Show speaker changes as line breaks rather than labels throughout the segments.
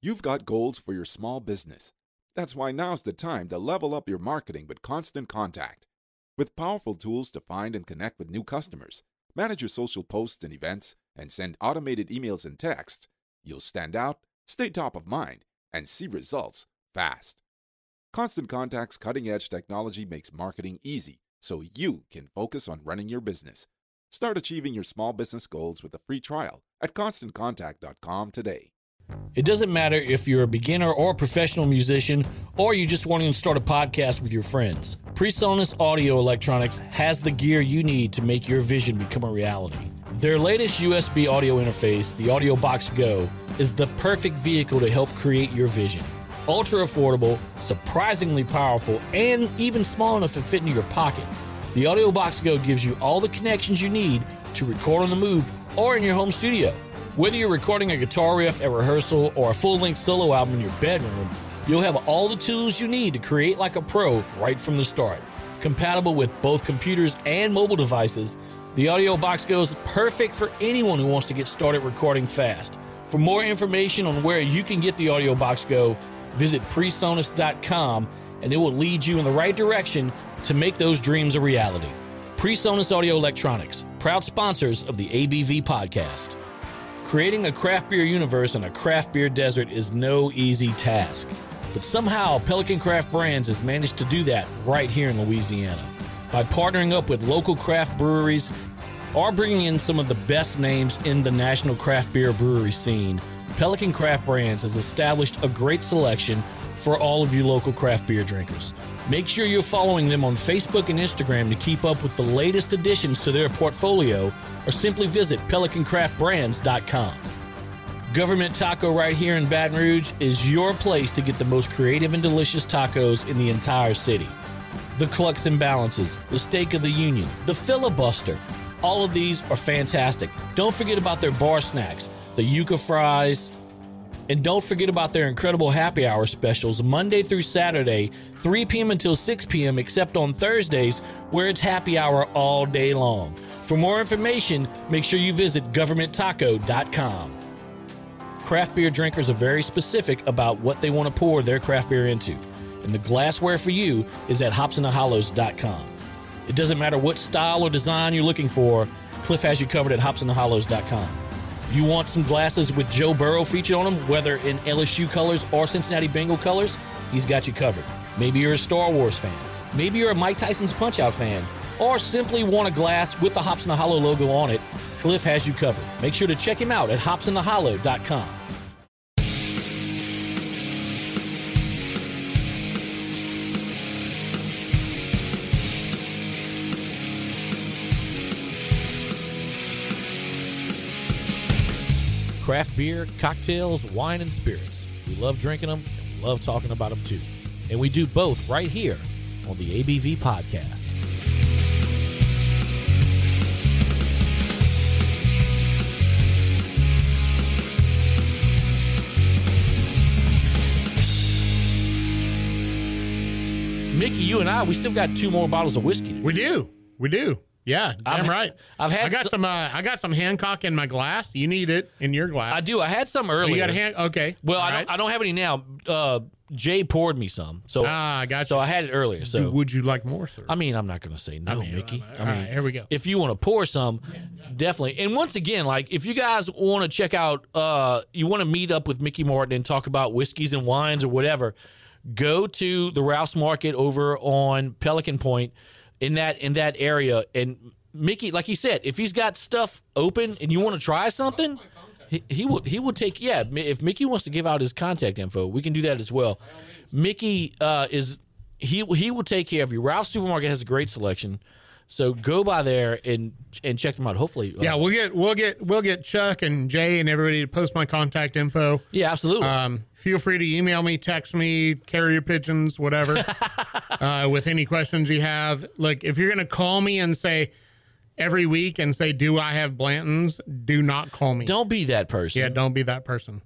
You've got goals for your small business. That's why now's the time to level up your marketing with Constant Contact. With powerful tools to find and connect with new customers, manage your social posts and events, and send automated emails and texts, you'll stand out, stay top of mind, and see results fast. Constant Contact's cutting edge technology makes marketing easy so you can focus on running your business. Start achieving your small business goals with a free trial at constantcontact.com today.
It doesn't matter if you're a beginner or a professional musician, or you just want to start a podcast with your friends. PreSonus Audio Electronics has the gear you need to make your vision become a reality. Their latest USB audio interface, the Audio Box Go, is the perfect vehicle to help create your vision. Ultra affordable, surprisingly powerful, and even small enough to fit into your pocket. The Audio Box Go gives you all the connections you need to record on the move or in your home studio. Whether you're recording a guitar riff at rehearsal or a full length solo album in your bedroom, you'll have all the tools you need to create like a pro right from the start. Compatible with both computers and mobile devices, the Audio Box Go is perfect for anyone who wants to get started recording fast. For more information on where you can get the Audio Box Go, visit presonus.com and it will lead you in the right direction to make those dreams a reality. PreSonus Audio Electronics, proud sponsors of the ABV podcast. Creating a craft beer universe in a craft beer desert is no easy task. But somehow, Pelican Craft Brands has managed to do that right here in Louisiana. By partnering up with local craft breweries or bringing in some of the best names in the national craft beer brewery scene, Pelican Craft Brands has established a great selection for all of you local craft beer drinkers. Make sure you're following them on Facebook and Instagram to keep up with the latest additions to their portfolio or simply visit pelicancraftbrands.com. Government Taco right here in Baton Rouge is your place to get the most creative and delicious tacos in the entire city. The Clucks and Balances, the Steak of the Union, the Filibuster, all of these are fantastic. Don't forget about their bar snacks, the Yuca fries, and don't forget about their incredible happy hour specials Monday through Saturday, 3 p.m. until 6 p.m., except on Thursdays, where it's happy hour all day long. For more information, make sure you visit governmenttaco.com. Craft beer drinkers are very specific about what they want to pour their craft beer into, and the glassware for you is at hopsandhollows.com. It doesn't matter what style or design you're looking for, Cliff has you covered at hopsandhollows.com. You want some glasses with Joe Burrow featured on them, whether in LSU colors or Cincinnati Bengal colors? He's got you covered. Maybe you're a Star Wars fan. Maybe you're a Mike Tyson's Punch Out fan. Or simply want a glass with the Hops and the Hollow logo on it. Cliff has you covered. Make sure to check him out at hopsandthehollow.com. Craft beer, cocktails, wine, and spirits. We love drinking them and we love talking about them too. And we do both right here on the ABV podcast. Mickey, you and I, we still got two more bottles of whiskey.
We do. We do. Yeah,
I'm
right.
I've had
I got
so-
some. Uh, I got some Hancock in my glass. You need it in your glass.
I do. I had some earlier.
You got a hand? Okay.
Well, I
All
don't, I don't have any now. Uh, Jay poured me some, so
Ah, I got
so. I had it earlier. So
Would you like more, sir?
I mean, I'm not going to say no,
mean,
Mickey.
all
I
right,
mean,
here we go.
If you want to pour some, definitely. And once again, like if you guys want to check out, uh, you want to meet up with Mickey Martin and talk about whiskeys and wines or whatever, go to the Ralph's Market over on Pelican Point in that in that area. And Mickey, like he said, if he's got stuff open and you want to try something. He, he will he will take yeah if Mickey wants to give out his contact info we can do that as well. Mickey uh, is he he will take care of you. Ralph's Supermarket has a great selection. So go by there and and check them out. Hopefully, uh,
Yeah, we'll get we'll get we'll get Chuck and Jay and everybody to post my contact info.
yeah, absolutely.
Um, feel free to email me, text me, carrier pigeons, whatever, uh, with any questions you have. Like, if you're gonna call me and say every week and say, "Do I have Blanton's?" Do not call me.
Don't be that person.
Yeah, don't be that person.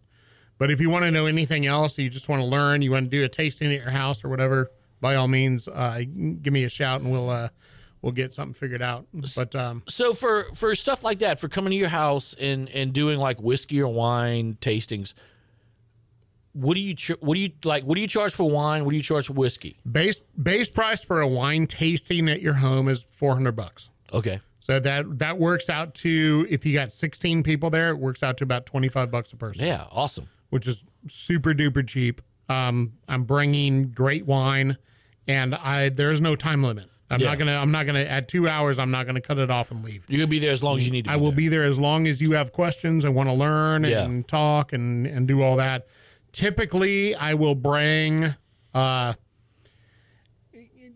But if you want to know anything else, you just want to learn, you want to do a tasting at your house or whatever, by all means, uh, give me a shout and we'll uh, we'll get something figured out. But um,
So for for stuff like that, for coming to your house and and doing like whiskey or wine tastings, what do you ch- what do you like? What do you charge for wine? What do you charge for whiskey?
base base price for a wine tasting at your home is four hundred bucks.
Okay.
So that that works out to if you got sixteen people there, it works out to about twenty five bucks a person,
Yeah. Awesome.
which is super duper cheap. Um, I'm bringing great wine, and I there's no time limit. I'm
Yeah.
not gonna I'm not gonna at two hours. I'm not gonna cut it off and leave.
You're gonna be there as long as you need to. Be
I will
there.
be there as long as you have questions and want to learn
Yeah.
and talk and, and do all that. Typically, I will bring uh,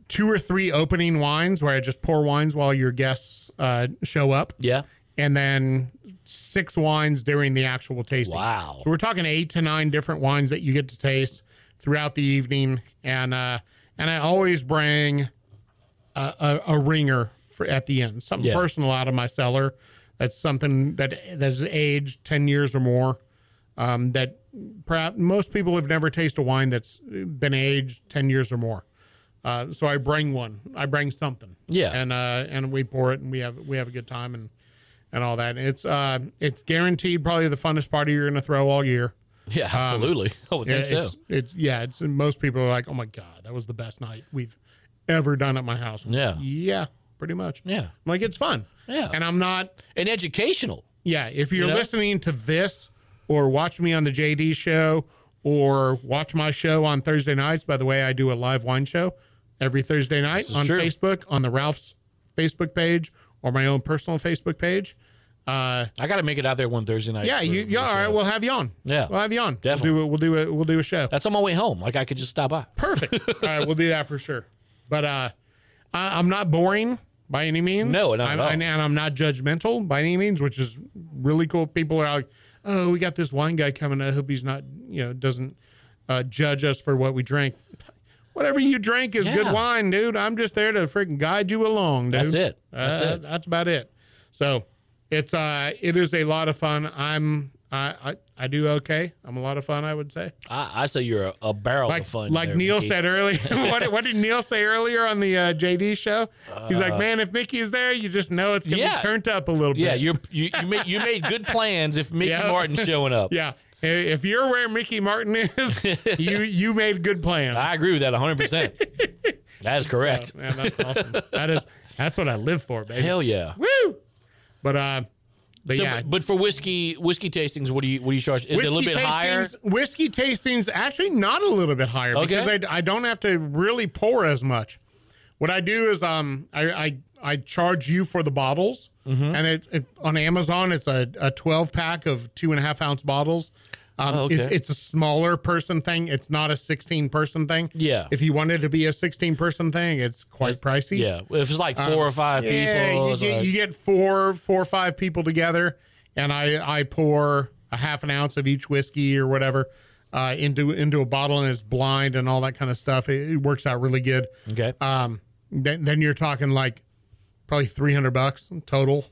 two or three opening wines where I just pour wines while your guests uh, show up,
Yeah.
and then six wines during the actual tasting.
Wow.
So we're talking eight to nine different wines that you get to taste throughout the evening, and uh, and I always bring a, a, a ringer for at the end, something
Yeah.
personal out of my cellar. That's something that that's aged ten years or more. Um, that perhaps most people have never tasted a wine that's been aged ten years or more. Uh, so I bring one. I bring something.
Yeah.
And uh, and we pour it, and we have we have a good time, and and all that. It's uh, it's guaranteed probably the funnest party you're going to throw all year.
Yeah. Absolutely. I would think so.
Um, It's, it's yeah. It's most people are like, oh my god, that was the best night we've ever done at my house. I'm like,
Yeah.
yeah, pretty much.
Yeah.
I'm like it's fun.
Yeah.
and I'm not.
And educational.
Yeah, if you're
You know?
listening to this or watch me on the JD show or watch my show on Thursday nights. By the way, I do a live wine show every Thursday night on
true.
Facebook on the Ralph's Facebook page or my own personal Facebook page. Uh,
I got to make it out there one Thursday night.
yeah,
for-
you,
for
yeah.
the
All right, we'll have you on.
Yeah.
we'll have you on.
Definitely.
We'll do, a, we'll do a we'll do a show.
That's on my way home. Like I could just stop by.
Perfect. All right, we'll do that for sure. But uh, I, I'm not boring by any means.
No, not at
I'm,
all.
And, and I'm not judgmental by any means, which is really cool. People are like, "Oh, we got this wine guy coming. I hope he's not, you know, doesn't uh, judge us for what we drink." Whatever you drink is good wine, dude. I'm just there to freaking guide you along, dude.
That's it. That's
Uh,
it.
That's about it. So it's uh, it is a lot of fun. I'm I, I I do okay. I'm a lot of fun. I would say
I, I say you're a, a barrel
like
of fun.
like
there,
Neil
Mickey.
said earlier. what, did- what did Neil say earlier on the uh, JD show? He's
Uh,
like, man, if Mickey's there, you just know it's gonna
Yeah.
be turned up a little bit.
Yeah, you're, you you made you made good plans if Mickey
Yeah.
Martin's showing up.
yeah. If you're where Mickey Martin is, you you made good plans.
I agree with that 100. percent That is correct.
Man, that's awesome. That is that's what I live for, baby.
Hell yeah.
Woo! But uh, but
So,
yeah.
but for whiskey whiskey tastings, what do you what do you charge? Is it a little bit higher?
Whiskey tastings actually not a little bit higher
Okay.
because I, I don't have to really pour as much. What I do is um I I, I charge you for the bottles,
Mm-hmm.
and it, it on Amazon it's a, a twelve pack of two and a half ounce bottles. Um,
Oh,
it's,
okay.
it's a smaller person thing. It's not a sixteen person thing.
Yeah.
If you wanted to be a sixteen person thing, it's quite pricey.
Yeah, if it's like four or five
Yeah,
people,
you get,
like-
you get four, four or five people together, and I I pour a half an ounce of each whiskey or whatever uh, into into a bottle, and it's blind and all that kind of stuff. It, it works out really good.
okay.
Um, then then you're talking like probably three hundred bucks total.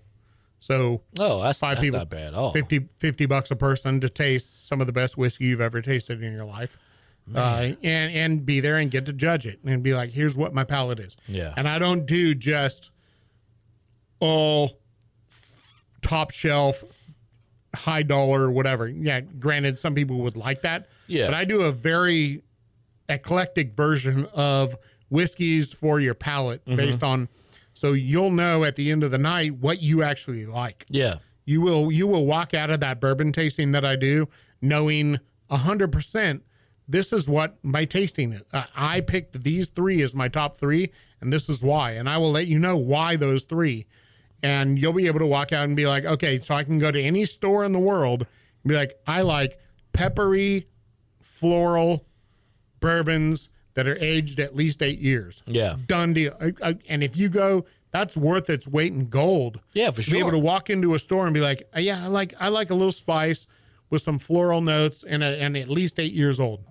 So
oh, that's,
five
that's
people,
not bad at all.
50, 50 bucks a person to taste some of the best whiskey you've ever tasted in your life. Uh, and and be there and get to judge it and be like, here's what my palate is.
Yeah.
And I don't do just all top shelf, high dollar, whatever. Yeah, granted, some people would like that.
Yeah.
But I do a very eclectic version of whiskeys for your palate
Mm-hmm.
based on so you'll know at the end of the night what you actually like
Yeah,
you will you will walk out of that bourbon tasting that I do knowing hundred percent this is what my tasting is. Uh, I picked these three as my top three, and this is why. And I will let you know why those three, and you'll be able to walk out and be like, okay, so I can go to any store in the world and be like, I like peppery, floral bourbons that are aged at least eight years
yeah,
done deal. I- I- And if you go that's worth its weight in gold.
Yeah, for
To Be able to walk into a store and be like, "Uh, yeah, I like I like a little spice with some floral notes and a, and at least eight years old.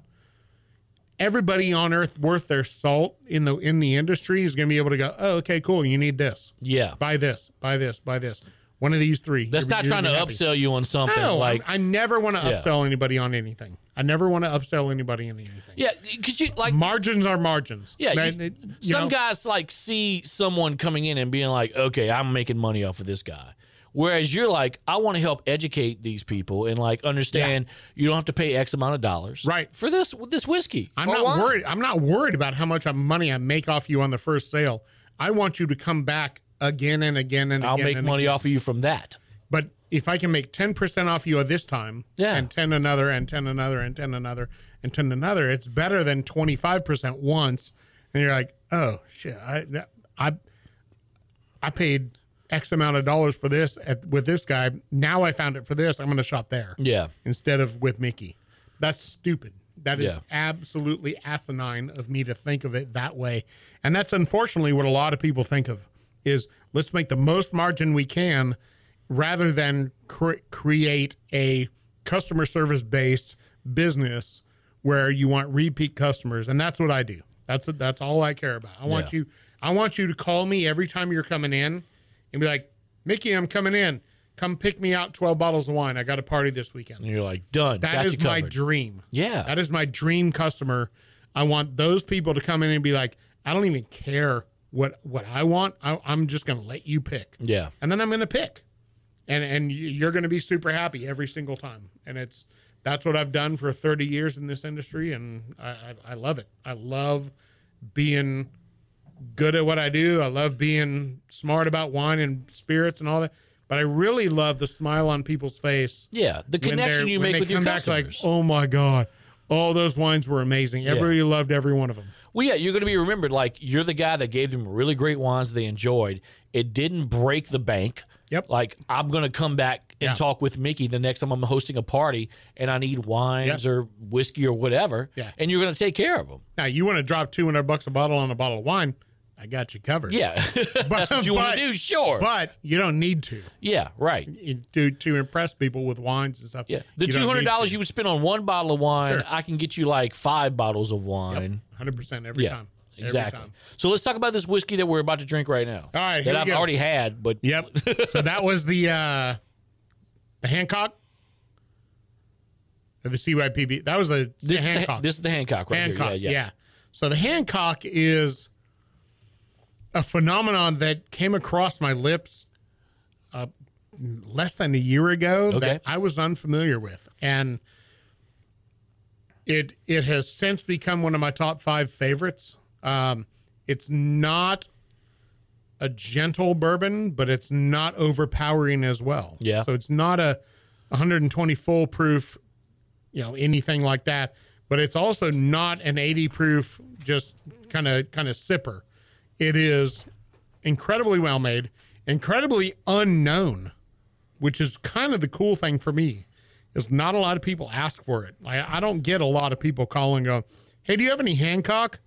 Everybody on earth worth their salt in the in the industry is going to be able to go, oh, okay, cool. You need this.
Yeah.
Buy this. Buy this. Buy this. One of these three.
That's not trying to
happy.
upsell you on something
No,
like
I, I never want to
Yeah.
upsell anybody on anything. I never want to upsell anybody on anything.
Yeah, because you like
Margins are margins.
Yeah, you-
you
some
know,
guys like see someone coming in and being like, "Okay, I'm making money off of this guy," whereas you're like, "I want to help educate these people and like understand you don't have to pay X amount of dollars,
Right.
for this this whiskey."
I'm
or
not
wine."
worried. I'm not worried about how much money I make off you on the first sale. I want you to come back again and again and
I'll
again.
make
and
money
again.
off of you from that.
But if I can make 10% off you this time,
Yeah.
and 10 another, and 10 another, and 10 another, and 10 another, it's better than 25% once. And you're like, oh, shit, I, that- I, I paid X amount of dollars for this at, with this guy. Now I found it for this. I'm going to shop there
Yeah,
instead of with Mickey. That's stupid. That is
Yeah.
absolutely asinine of me to think of it that way. And that's unfortunately what a lot of people think of is let's make the most margin we can rather than cre- create a customer service based business where you want repeat customers and that's what I do. That's that's all I care about. I want
Yeah.
you I want you to call me every time you're coming in and be like, "Mickey, I'm coming in. Come pick me out 12 bottles of wine. I got a party this weekend."
and you're like, "Done.
That is my dream.
Yeah.
That is my dream customer. I want those people to come in and be like, I don't even care what what I want. I, I'm just going to let you pick,
yeah,
and then I'm going to pick, and and you- you're going to be super happy every single time. And it's that's what I've done for 30 years in this industry, and I I, I love it. I love being good at what I do. I love being smart about wine and spirits and all that. But I really love the smile on people's face
yeah. The connection you make with your
come back
customers.
like, oh my god, all those wines were amazing. Everybody loved every one of them.
Well, yeah, you're going to be remembered like you're the guy that gave them really great wines they enjoyed. It didn't break the bank.
Yep.
Like I'm going to come back and
Yeah.
talk with Mickey the next time I'm hosting a party and I need wines
Yep.
or whiskey or whatever.
Yeah.
And you're going to take care of them.
Now you want to drop two hundred bucks a bottle on a bottle of wine, I got you covered.
Yeah. That's what you want
but-
to do. Sure.
but you don't need to
yeah. Right.
You- to to impress people with wines and stuff.
Yeah. The two hundred dollars you would spend on one bottle of wine,
Sure.
I can get you like five bottles of wine.
hundred percent every
Yeah.
time. Every
Exactly.
time.
So let's talk about this whiskey that we're about to drink right now.
All right,
That I've
go.
already had, but
Yep. so that was the uh the Hancock. Or the CYPB. That was the,
this,
the
is the,
Hancock.
this is the Hancock right
Hancock,
here. Yeah, yeah.
So the Hancock is a phenomenon that came across my lips uh, less than a year ago
Okay.
that I was unfamiliar with, and it it has since become one of my top five favorites. Um, it's not a gentle bourbon, but it's not overpowering as well.
Yeah.
So it's not a 120 full proof, you know, anything like that. But it's also not an 80 proof, just kind of kind of sipper. It is incredibly well made, incredibly unknown, which is kind of the cool thing for me. Is not a lot of people ask for it. I, I don't get a lot of people calling go, "Hey, do you have any Hancock?"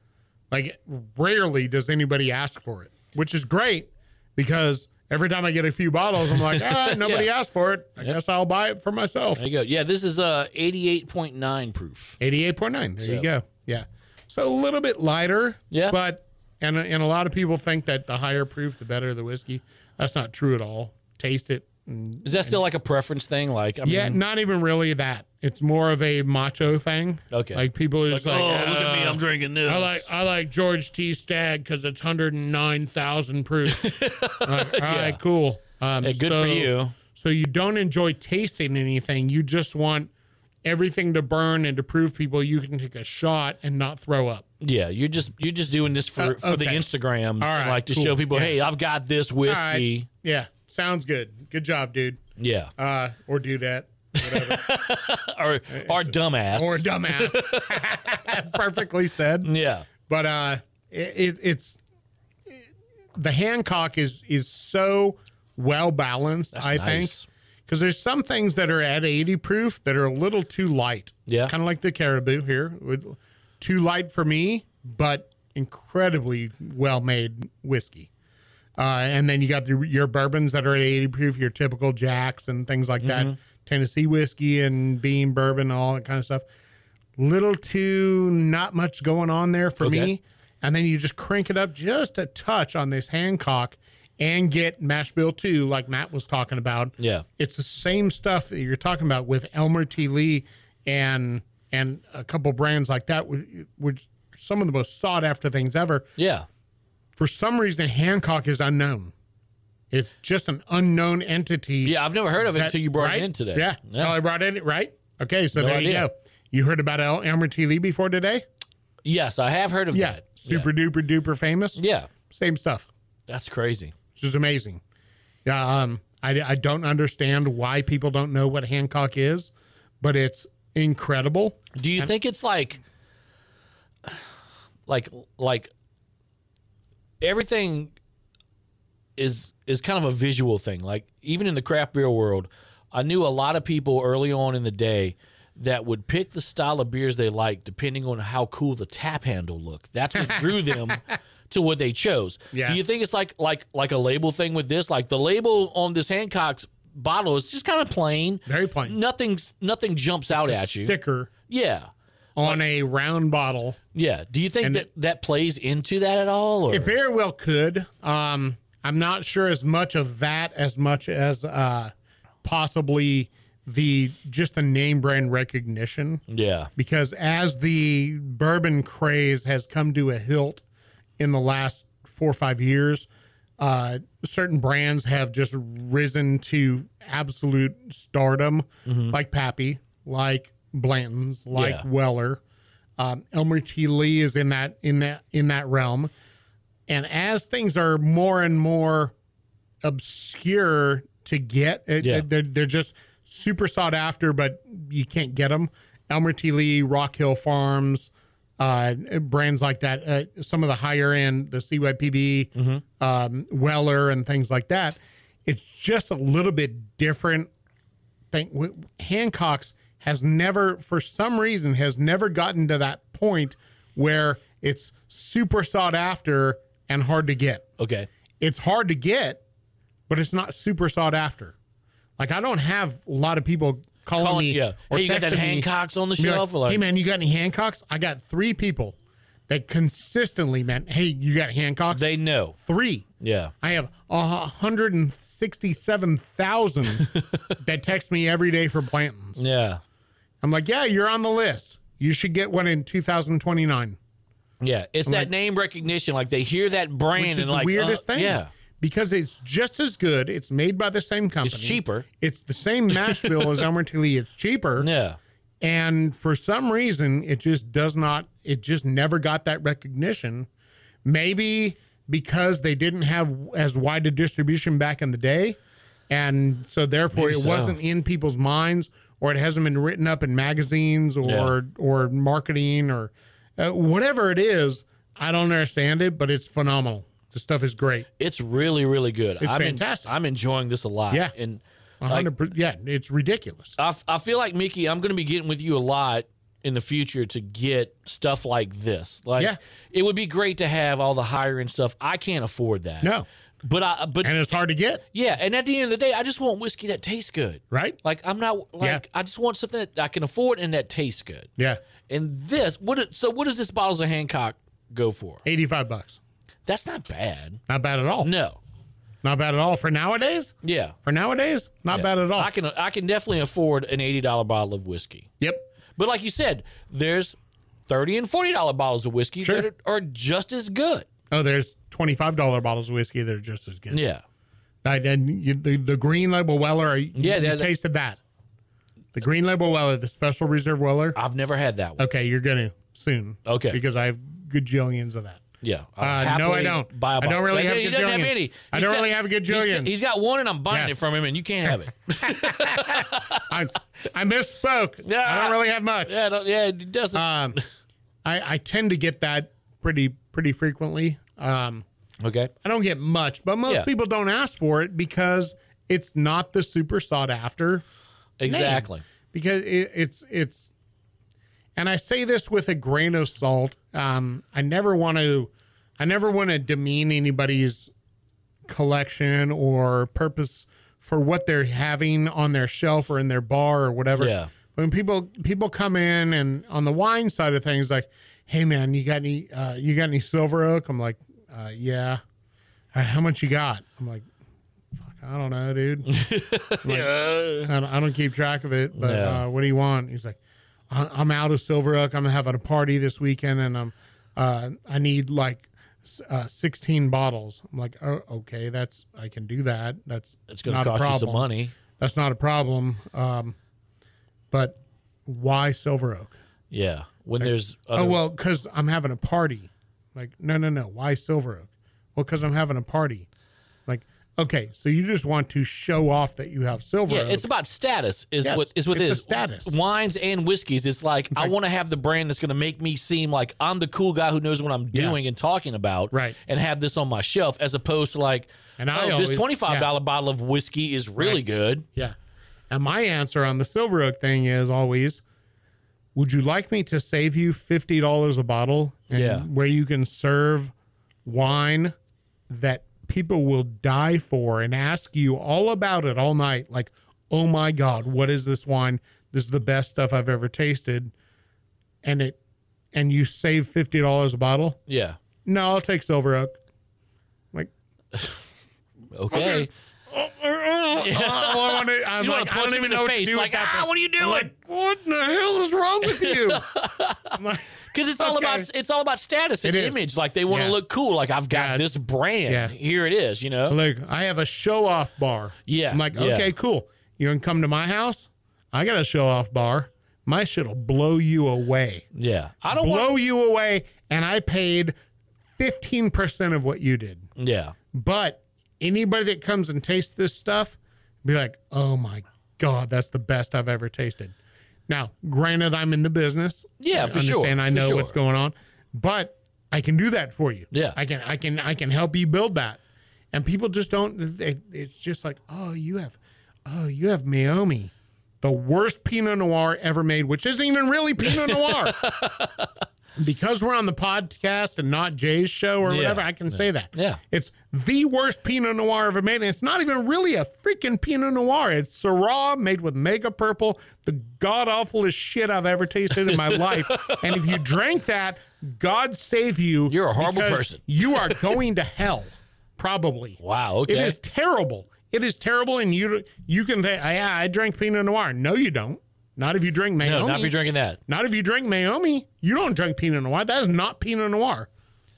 Like rarely does anybody ask for it, which is great because every time I get a few bottles, I'm like, ah, nobody
Yeah.
asked for it. I guess I'll buy it for myself.
There you go. Yeah, this is uh 88.9 proof.
88.9. There
So-
you go. Yeah. So a little bit lighter.
Yeah.
But, and, and a lot of people think that the higher proof, the better the whiskey. That's not true at all. Taste it. And,
Is that still like a preference thing? Like, I mean,
yeah, not even really that. It's more of a macho thing.
Okay.
Like people are
like,
just like,
oh, look at me,
"Uh,
I'm drinking this.
I like I like George T. Stagg because it's hundred and nine thousand proof. Like, All right,
Yeah.
cool. Um,
Hey, good for you.
So you don't enjoy tasting anything. You just want everything to burn and to prove people you can take a shot and not throw up.
Yeah, you're just you're just doing this for,
Uh,
for the. Instagrams,
right,
like to
cool.
show people,
Yeah.
hey, I've got this
All right.
whiskey.
Yeah, sounds good. Good job, dude.
Yeah,
Uh, or do that.
or or dumbass.
Or dumbass. Perfectly said.
yeah,
but uh it, it, it's the hancock is is so well balanced
That's
i
nice.
think because there's some things that are at 80 proof that are a little too light
Yeah.
kind of like the caribou here too light for me but incredibly well made whiskey Uh, and then you got the, your bourbons that are at 80 proof, your typical Jacks and things like
Mm-hmm.
that, Tennessee whiskey and Beam bourbon, all that kind of stuff. Little too not much going on there for
Okay.
me. And then you just crank it up just a touch on this Hancock and get mash bill two, like Matt was talking about.
Yeah.
It's the same stuff that you're talking about with Elmer T. Lee and and a couple brands like that, which, some of the most sought after things ever
Yeah.
for some reason Hancock is unknown. It's just an unknown entity.
Yeah, I've never heard of it
that-
until you brought
right?
it in today.
Yeah. Oh, I brought it in, right? Okay, so
No
there you go. You heard about El- Elmer T. Lee before today?
Yes, I have heard of
Yeah.
that.
Super duper duper famous.
Yeah. yeah.
Same stuff.
That's crazy.
Which is amazing. Yeah. Um, I, I don't understand why people don't know what Hancock is, but it's incredible.
Do you think it's like like like everything is is kind of a visual thing. Like even in the craft beer world, I knew a lot of people early on in the day that would pick the style of beers they like depending on how cool the tap handle looked. That's what drew them to what they chose.
Yeah.
Do you think it's like like like a label thing with this? Like the label on this Hancock's bottle is just kind of plain.
Very plain.
Nothing's nothing jumps out at you.
Sticker
Yeah.
on a round bottle.
Yeah. Do you think
And
that that plays into that at all? Or?
It very well could. Um, I'm not sure as much of that as much as uh, possibly the just the name brand recognition.
yeah.
Because as the bourbon craze has come to a hilt in the last four or five years, uh, certain brands have just risen to absolute stardom, like Pappy, like Blanton's, like
Yeah.
Weller. Um, Elmer T. Lee is in that in that in that realm. And as things are more and more obscure to get, it,
Yeah.
they're, they're just super sought after, but you can't get them. Elmer T. Lee, Rock Hill Farms, uh, brands like that, uh, some of the higher end, the CYPB, um, Weller, and things like that. It's just a little bit different thing. Hancock's has never, for some reason, has never gotten to that point where it's super sought after and hard to get.
Okay.
It's hard to get, but it's not super sought after. Like I don't have a lot of people calling,
Calling-
me.
yeah.
or
Hey, you got that
texting me
Hancocks on the
be
shelf? Or like-
hey man, you got any Hancocks? I got three people that consistently meant, hey, you got Hancocks?
They know.
three.
Yeah.
I have a hundred and sixty-seven thousand that text me every day for Blanton's.
Yeah.
I'm like, yeah, you're on the list. You should get one in 2029.
Yeah. It's that name recognition. Like they hear that brand
which is
and
the
like
weirdest
uh,
thing.
Yeah.
Because it's just as good. It's made by the same company.
It's cheaper.
It's the same mash bill as. Lee. It's cheaper,
Yeah.
and for some reason, it just does not. It just never got that recognition. Maybe because they didn't have as wide a distribution back in the day, and so therefore
Maybe
it
so.
wasn't in people's minds, or it hasn't been written up in magazines or
Yeah.
or marketing or uh, whatever it is. I don't understand it, but it's phenomenal. The stuff is great.
It's really, really good.
It's
I'm en-
fantastic.
I'm enjoying this a lot.
Yeah.
And like,
yeah, it's ridiculous.
I, f- I feel like Mickey, I'm going to be getting with you a lot in the future to get stuff like this. Like,
Yeah.
it would be great to have all the higher end stuff. I can't afford that.
No.
but I, but
And it's hard to get,
yeah, and at the end of the day, I just want whiskey that tastes good.
right?
Like I'm not like
Yeah.
I just want something that I can afford and that tastes good.
Yeah.
And this, what? So what does this bottles of Hancock go for?
85 bucks.
That's not bad.
Not bad at all.
No.
Not bad at all for nowadays.
Yeah.
For nowadays, not
Yeah.
bad at all.
I can I can definitely afford an eighty dollar bottle of whiskey.
yep.
But like you said, there's thirty and forty dollar bottles of whiskey
Sure.
that are, are just as good.
Oh, there's $25 bottles of whiskey that are just as good.
Yeah.
I, and you, the, the green label Weller, you,
Yeah,
you tasted that. The green label Weller, the special reserve Weller.
I've never had that one.
Okay, you're going to soon.
Okay.
Because I have gajillions of that.
Yeah.
Uh, no, I don't.
Buy a
I don't really
He
have
doesn't have any.
I don't
got-
really have
he's got-
gajillions.
he's got one, and I'm buying
Yeah.
it from him, and you can't have it.
I, I misspoke.
Yeah.
I don't really have much.
yeah, I yeah, it doesn't.
Um, I, I tend to get that pretty pretty frequently. Um,
okay.
I don't get much, but most
Yeah.
people don't ask for it because it's not the super sought after.
Exactly.
Because it, it's it's, and I say this with a grain of salt. Um, I never want to, I never want to demean anybody's collection or purpose for what they're having on their shelf or in their bar or whatever.
Yeah.
When people people come in and on the wine side of things, like, hey man, you got any uh, you got any silver oak? I'm like, uh, yeah. "All right, how much you got? I'm like, fuck, I don't know, dude. Like, I, don't, I don't keep track of it, but
Yeah.
uh, what do you want? He's like, I'm out of silver oak. I'm having a party this weekend, and I'm uh, I need like uh, 16 bottles. I'm like, oh, okay, that's I can do that. That's
It's going to cost you some money.
That's not a problem. Um, but why silver oak?
Yeah. When there's other,
Oh well, because I'm having a party. Like, no, no, no. Why silver oak? Well, because I'm having a party. Okay, so you just want to show off that you have silver
Yeah,
oak.
it's about status. Is
Yes,
what is what it
it's status.
Wines and whiskeys. It's like I want to have the brand that's going to make me seem like I'm the cool guy who knows what I'm
Yeah.
doing and talking about.
Right.
And have this on my shelf, as opposed to like,
And I
oh,
always-
this twenty five dollar
yeah.
bottle of whiskey is really
Right.
good.
Yeah. And my answer on the silver oak thing is always would you like me to save you $50 a bottle and
Yeah.
where you can serve wine that people will die for and ask you all about it all night like oh my god what is this wine? This is the best stuff i've ever tasted. And it and you save $50 a bottle?
Yeah.
no i'll take silver oak. Like
Okay.
oh, oh, oh, oh I wanna-
You
like,
want
I don't even
in
know
the
what to
face,
do
like,
with that
ah,
thing.
what are you
I'm
doing?
like, what in the hell is wrong with you? I'm like,
Because it's all
Okay.
about it's all about status and
It is.
image. Like they want to
Yeah.
look cool. Like I've got
Yeah.
this brand.
Yeah.
Here it is. You know.
Like, I have a show off bar.
Yeah,
I'm like,
yeah.
okay, cool. You gonna come to my house? I got a show off bar. My shit'll blow you away.
Yeah. I don't want.
Blow you away. And I paid 15% of what you did.
Yeah.
But anybody that comes and tastes this stuff, be like, oh my God, that's the best I've ever tasted. Now, granted, I'm in the business.
Yeah,
I
for sure,
understand, I know
sure.
what's going on, but I can do that for you.
Yeah.
I can, I can, I can help you build that. And people just don't. It, it's just like, oh, you have, oh, you have Meiomi, the worst Pinot Noir ever made, which isn't even really Pinot Noir. because we're on the podcast and not Jay's show or
Yeah,
whatever, I can say that.
Yeah.
It's the worst Pinot Noir ever made. And it's not even really a freaking Pinot Noir. It's Syrah made with mega purple, the god awfulest shit I've ever tasted in my life. And if you drank that, God save you.
You're a horrible person.
You are going to hell, probably.
Wow.
It
Okay.
is terrible. It is terrible. And you you can say, yeah, I drank Pinot Noir. No, you don't. Not if you drink Meiomi.
no, not if you're drinking that.
Not if you drink Meiomi. You don't drink Pinot Noir. That is not Pinot Noir.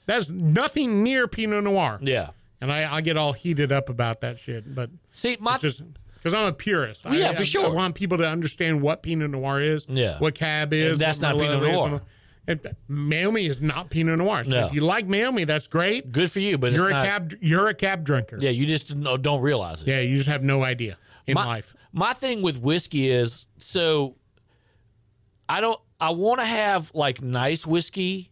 That's nothing near Pinot Noir.
Yeah.
And I, I get all heated up about that shit, but
See, my
because I'm a purist. I,
Yeah, for
I-
sure.
I want people to understand what Pinot Noir is.
Yeah.
What cab is.
And that's not Pinot Noir.
and Meiomi is not Pinot Noir. So
No.
if you like Meiomi, that's great.
good for you, but
You're
it's
a
not,
cab. You're a cab drinker.
Yeah, you just don't don't realize it.
Yeah, you just have no idea in
my,
life.
My thing with whiskey is so I don't I want to have like nice whiskey,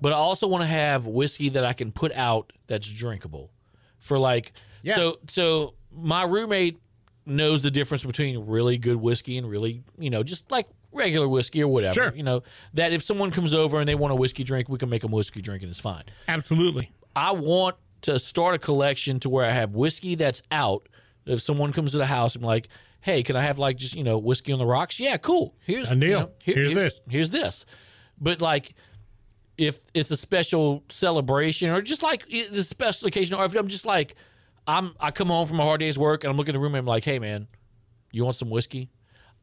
but I also want to have whiskey that I can put out that's drinkable. For like
Yeah.
so so my roommate knows the difference between really good whiskey and really, you know, just like regular whiskey or whatever.
Sure.
You know, that if someone comes over and they want a whiskey drink, we can make them whiskey drink and it's fine.
Absolutely.
I want to start a collection to where I have whiskey that's out. If someone comes to the house, I'm like, hey, can I have like just you know whiskey on the rocks? Yeah, cool. Here's
a deal.
you know, here-
Here's this.
Here's this. But like, if it's a special celebration or just like it's a special occasion, or if I'm just like, I'm I come home from a hard day's work and I'm looking in the room and I'm like, hey man, you want some whiskey?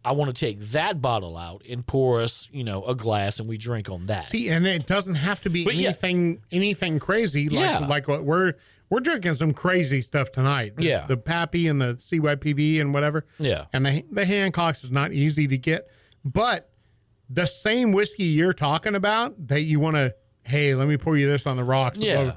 I want to take that bottle out and pour us, you know, a glass and we drink on that.
See, and it doesn't have to be
But yeah.
anything anything crazy like
Yeah.
like what we're we're drinking some crazy stuff tonight. The-
Yeah.
the Pappy and the CYPB and whatever.
Yeah.
and the the Hancocks is not easy to get, but the same whiskey you're talking about that you want to. Hey, let me pour you this on the rocks.
Yeah.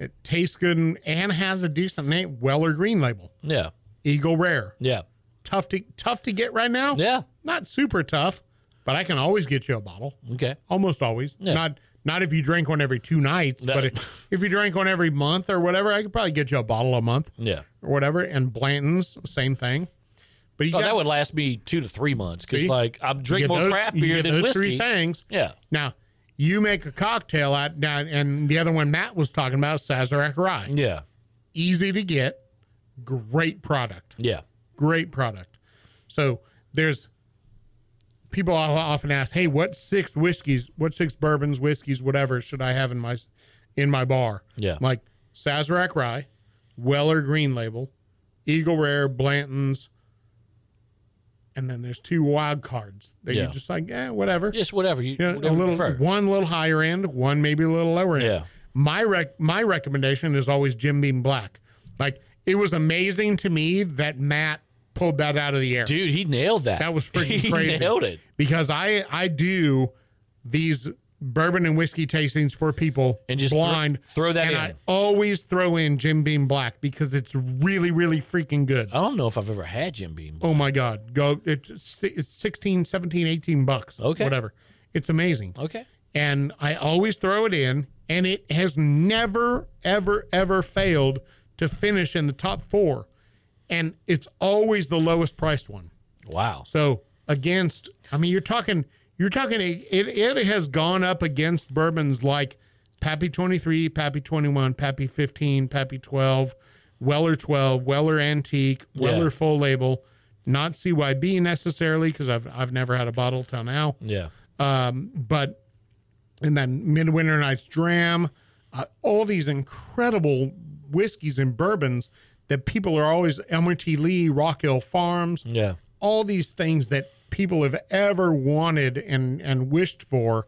it tastes good and, and has a decent name. Weller Green Label,
Yeah.
Eagle Rare.
Yeah.
Tough to tough to get right now.
Yeah.
not super tough, but I can always get you a bottle
Okay.
almost always.
Yeah.
Not not if you drink one every two nights,
No.
but if, if you drink one every month or whatever, I could probably get you a bottle a month
Yeah.
or whatever. And Blanton's same thing. But you
Oh,
got,
that would last me two to three months because, like, I'm drinking more
those-
craft beer than
those
whiskey.
three things.
Yeah,
Now you make a cocktail out now, and the other one Matt was talking about Sazerac Rye.
yeah,
easy to get, great product
Yeah.
great product. So there's people often ask, "Hey, what six whiskeys, what six bourbons, whiskeys, whatever should I have in my in my bar?"
Yeah.
I'm like Sazerac Rye, Weller Green Label, Eagle Rare, Blanton's, and then there's two wild cards that
Yeah.
you're just like, yeah, whatever.
Just whatever you,
You know,
whatever
a little
prefer.
one little higher end, one maybe a little lower end.
Yeah.
My rec- my recommendation is always Jim Beam Black. Like it was amazing to me that Matt pulled that out of the air.
Dude, he nailed that.
That was freaking
he
crazy.
nailed it.
Because I I do these bourbon and whiskey tastings for people
And just
blind.
throw that
and
in.
I always throw in Jim Beam Black because it's really really freaking good.
I don't know if I've ever had Jim Beam.
Oh my god. Go it's it's 16, 17, 18 bucks.
Okay.
Whatever. It's amazing.
Okay.
And I always throw it in and it has never ever ever failed to finish in the top 4. And it's always the lowest priced one.
Wow.
So against, I mean, you're talking, you're talking. It it has gone up against bourbons like Pappy 23, Pappy 21, Pappy 15, Pappy 12, Weller 12, Weller Antique, Weller
Yeah.
Full Label, not CYB necessarily because I've I've never had a bottle till now.
Yeah.
Um, but and then Midwinter Night's Dram, uh, all these incredible whiskeys and bourbons that people are always Elmer T. Lee, Rock Hill Farms
Yeah.
all these things that people have ever wanted and and wished for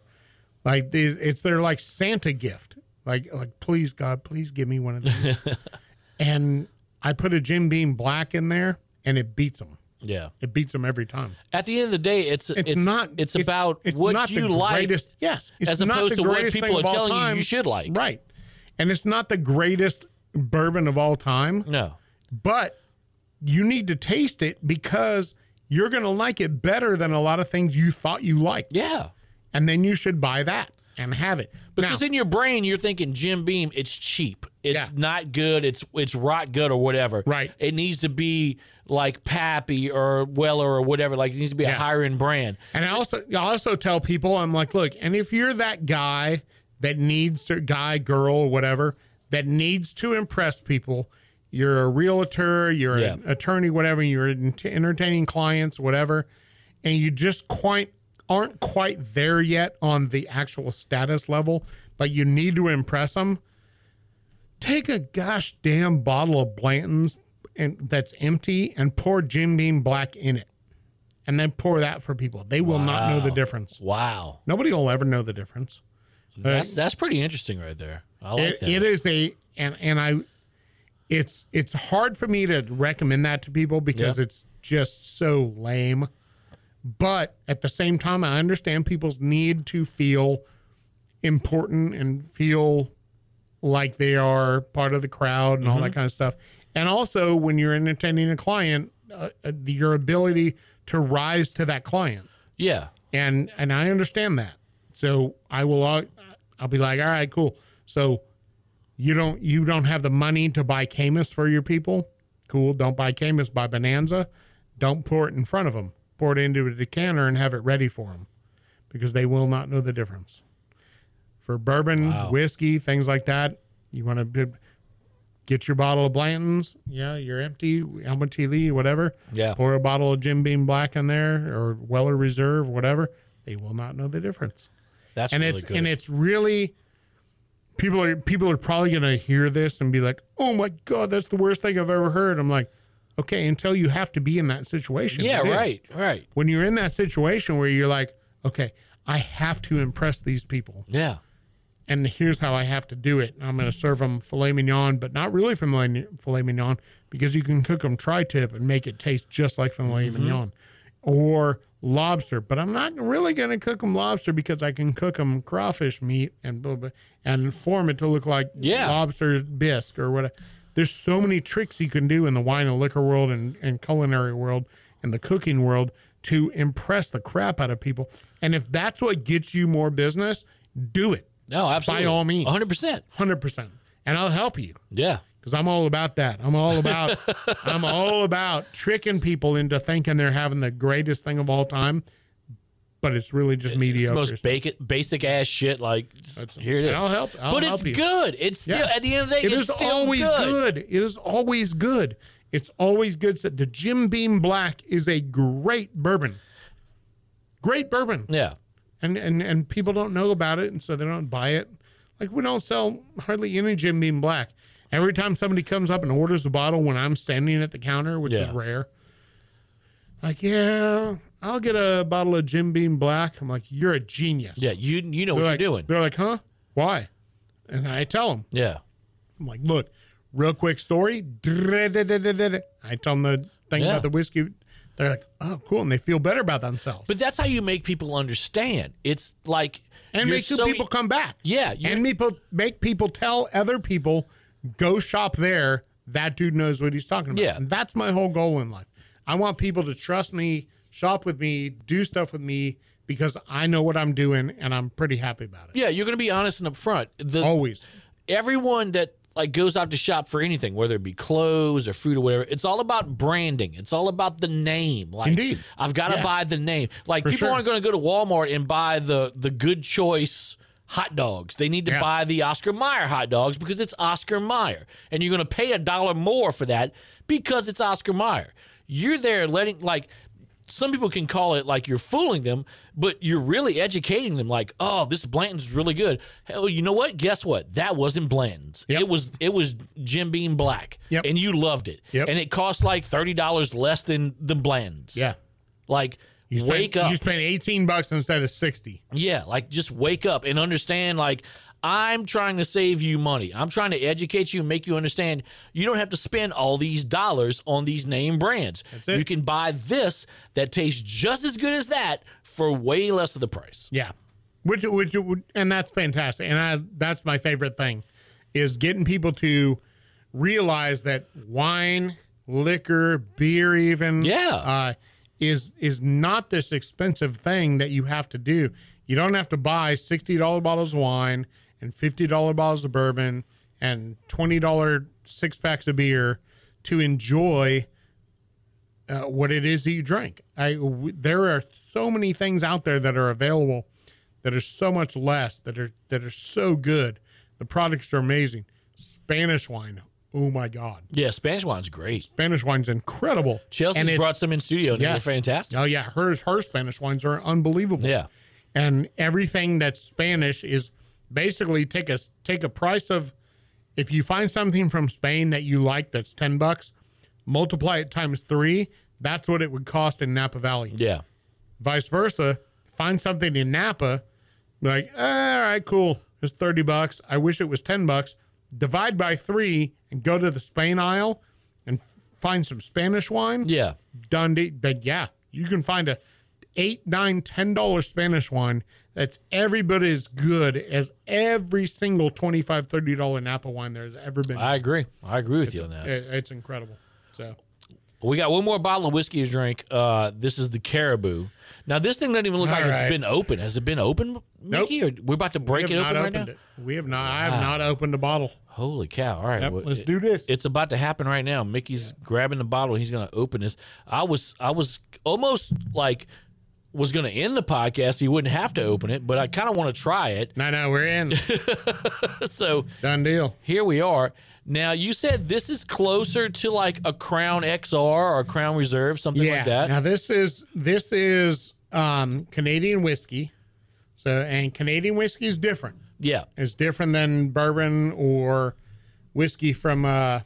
like they, it's their like santa gift like like please god please give me one of these and i put a jim beam black in there and it beats them
Yeah.
it beats them every time
At the end of the day, it's
it's,
it's,
not
It's, about
it's
what
not
you
the
like.
greatest, yes it's
as
not
opposed
the
to what people are telling you you should like.
right and it's not the greatest bourbon of all time
No.
but you need to taste it because you're going to like it better than a lot of things you thought you liked.
Yeah.
And then you should buy that and have it.
Because
now,
in your brain you're thinking Jim Beam, it's cheap. It's
Yeah.
not good. It's it's rot good or whatever.
Right.
It needs to be like Pappy or Weller or whatever. Like it needs to be a higher end brand.
and I also I also tell people I'm like, look, and if you're that guy that needs to guy, girl, or whatever, that needs to impress people, you're a realtor, you're
Yeah.
an attorney, whatever, you're entertaining clients, whatever, and you just quite aren't quite there yet on the actual status level, but you need to impress them. Take a gosh damn bottle of Blanton's and that's empty and pour Jim Beam Black in it. And then pour that for people. They will not know the difference.
Wow.
Nobody will ever know the difference.
That's that's pretty interesting right there. I like
It,
that.
it is a and and I it's it's hard for me to recommend that to people because
Yeah.
it's just so lame. But at the same time I understand people's need to feel important and feel like they are part of the crowd and
Mm-hmm.
all that kind of stuff. And also when you're entertaining a client, uh, uh, your ability to rise to that client
yeah.
and and I understand that. So I will. I'll be like, all right, cool. So you don't you don't have the money to buy Camus for your people. Cool. Don't buy Camus. Buy Bonanza. Don't pour it in front of them. Pour it into a decanter and have it ready for them, because they will not know the difference. For bourbon,
Wow.
whiskey, things like that, you want to get your bottle of Blanton's. Yeah, you're empty. Elmer T. Lee, whatever
Yeah.
pour a bottle of Jim Beam Black in there or Weller Reserve, whatever, they will not know the difference.
That's
and
really
it's
good.
and it's really people are people are probably going to hear this and be like, "Oh my god, that's the worst thing I've ever heard." I'm like, "Okay, until you have to be in that situation."
yeah, right. Right.
When you're in that situation where you're like, "Okay, I have to impress these people."
Yeah.
and here's how I have to do it. I'm going to serve them filet mignon, but not really filet, filet mignon because you can cook them tri-tip and make it taste just like filet mm-hmm. mignon, or lobster. But I'm not really going to cook them lobster because I can cook them crawfish meat and blah, blah, and form it to look like
Yeah.
lobster bisque or whatever. There's so many tricks you can do in the wine and liquor world and, and culinary world and the cooking world to impress the crap out of people. And if that's what gets you more business, do it
No, absolutely.
By all means.
100%.
hundred percent, and I'll help you
Yeah.
Because I'm all about that. I'm all about I'm all about tricking people into thinking they're having the greatest thing of all time. but it's really just
It's the
mediocre.
most basic, basic ass shit. Like just, here it is.
I'll help- I'll
but
help
it's
you.
good. It's still
Yeah.
at the end of the day,
It
it's
is
still
always
good.
good. It is always good. It's always good. The Jim Beam Black is a great bourbon. Great bourbon.
Yeah.
And, and and people don't know about it, and so they don't buy it. Like we don't sell hardly any Jim Beam Black. Every time somebody comes up and orders a bottle when I'm standing at the counter, which is rare, like yeah, I'll get a bottle of Jim Beam Black. I'm like, you're a genius.
Yeah. You you know what
They're
you're doing.
They're like, huh? Why? And I tell them,
Yeah.
I'm like, look, real quick story. I tell them the thing
Yeah.
about the whiskey. They're like, oh, cool, and they feel better about themselves.
But that's how you make people understand. It's like
and make
so- e
people come back.
Yeah,
and people make people tell other people, go shop there. That dude knows what he's talking about.
Yeah.
and that's my whole goal in life. I want people to trust me, shop with me, do stuff with me because I know what I'm doing, and I'm pretty happy about it.
Yeah, you're going to be honest and upfront. The
Always.
everyone that like goes out to shop for anything, whether it be clothes or food or whatever, it's all about branding. It's all about the name. Like
Indeed.
I've got to
Yeah.
buy the name. Like
For
people
sure.
aren't going to go to Walmart and buy the the good choice hot dogs. They need to
Yeah.
buy the Oscar Mayer hot dogs because it's Oscar Mayer. And you're going to pay a dollar more for that because it's Oscar Mayer. You're there letting like some people can call it like you're fooling them, but you're really educating them. Like, oh, this Blanton's is really good. Hell, you know what? Guess what? That wasn't Blanton's.
Yep.
It was it was Jim Beam Black,
Yep.
and you loved it.
Yep.
And it cost like thirty dollars less than the Blanton's.
Yeah.
like
You
wake up.
You spent 18 bucks instead of 60.
Yeah, like just wake up and understand like I'm trying to save you money. I'm trying to educate you and make you understand you don't have to spend all these dollars on these name brands. You can buy this that tastes just as good as that for way less of the price.
Yeah, which which and that's fantastic, and I that's my favorite thing is getting people to realize that wine, liquor, beer, even
Yeah.
uh, is is not this expensive thing that you have to do. You don't have to buy sixty dollar bottles of wine and fifty dollar bottles of bourbon and twenty dollar six packs of beer to enjoy uh, what it is that you drink. I w- there are so many things out there that are available that are so much less that are that are so good. The products are amazing. Spanish wine, oh my god,
Yeah, Spanish wine's great.
Spanish wine's incredible.
Chelsea's brought some in studio and
Yes.
they're fantastic.
Oh yeah, her her Spanish wines are unbelievable.
Yeah.
and everything that's Spanish is basically take a take a price of if you find something from Spain that you like that's ten bucks, multiply it times three. That's what it would cost in Napa Valley.
Yeah.
Vice versa, find something in Napa, like "Ah, all right, cool, it's thirty bucks. I wish it was ten bucks. Divide by three and go to the Spain aisle and find some Spanish wine
Yeah.
Dundee, But yeah, you can find a eight, nine, ten dollar Spanish wine that's every bit as good as every single 25 30 dollar Napa wine there's ever been.
I agree. I agree with you on that.
It- it's incredible. So
We got one more bottle of whiskey to drink. Uh, this is the Caribou. Now, this thing doesn't even look
All
like
right.
it's been open. Has it been open, Mickey? Or we're about to break it open right now?
it. We have not. I have not opened a bottle.
Holy cow! All right,
Yep,
well,
let's
it-
do this.
It's about to happen right now. Mickey's grabbing the bottle. He's going to open this. I was, I was almost like was going to end the podcast. He wouldn't have to open it, but I kind of want to try it.
No, no, we're in.
So
Done deal.
here we are. Now you said this is closer to like a Crown XR or a Crown Reserve, something
yeah.
like that.
Now this is this is um, Canadian whiskey. So and Canadian whiskey is different.
yeah,
It's different than bourbon or whiskey from uh,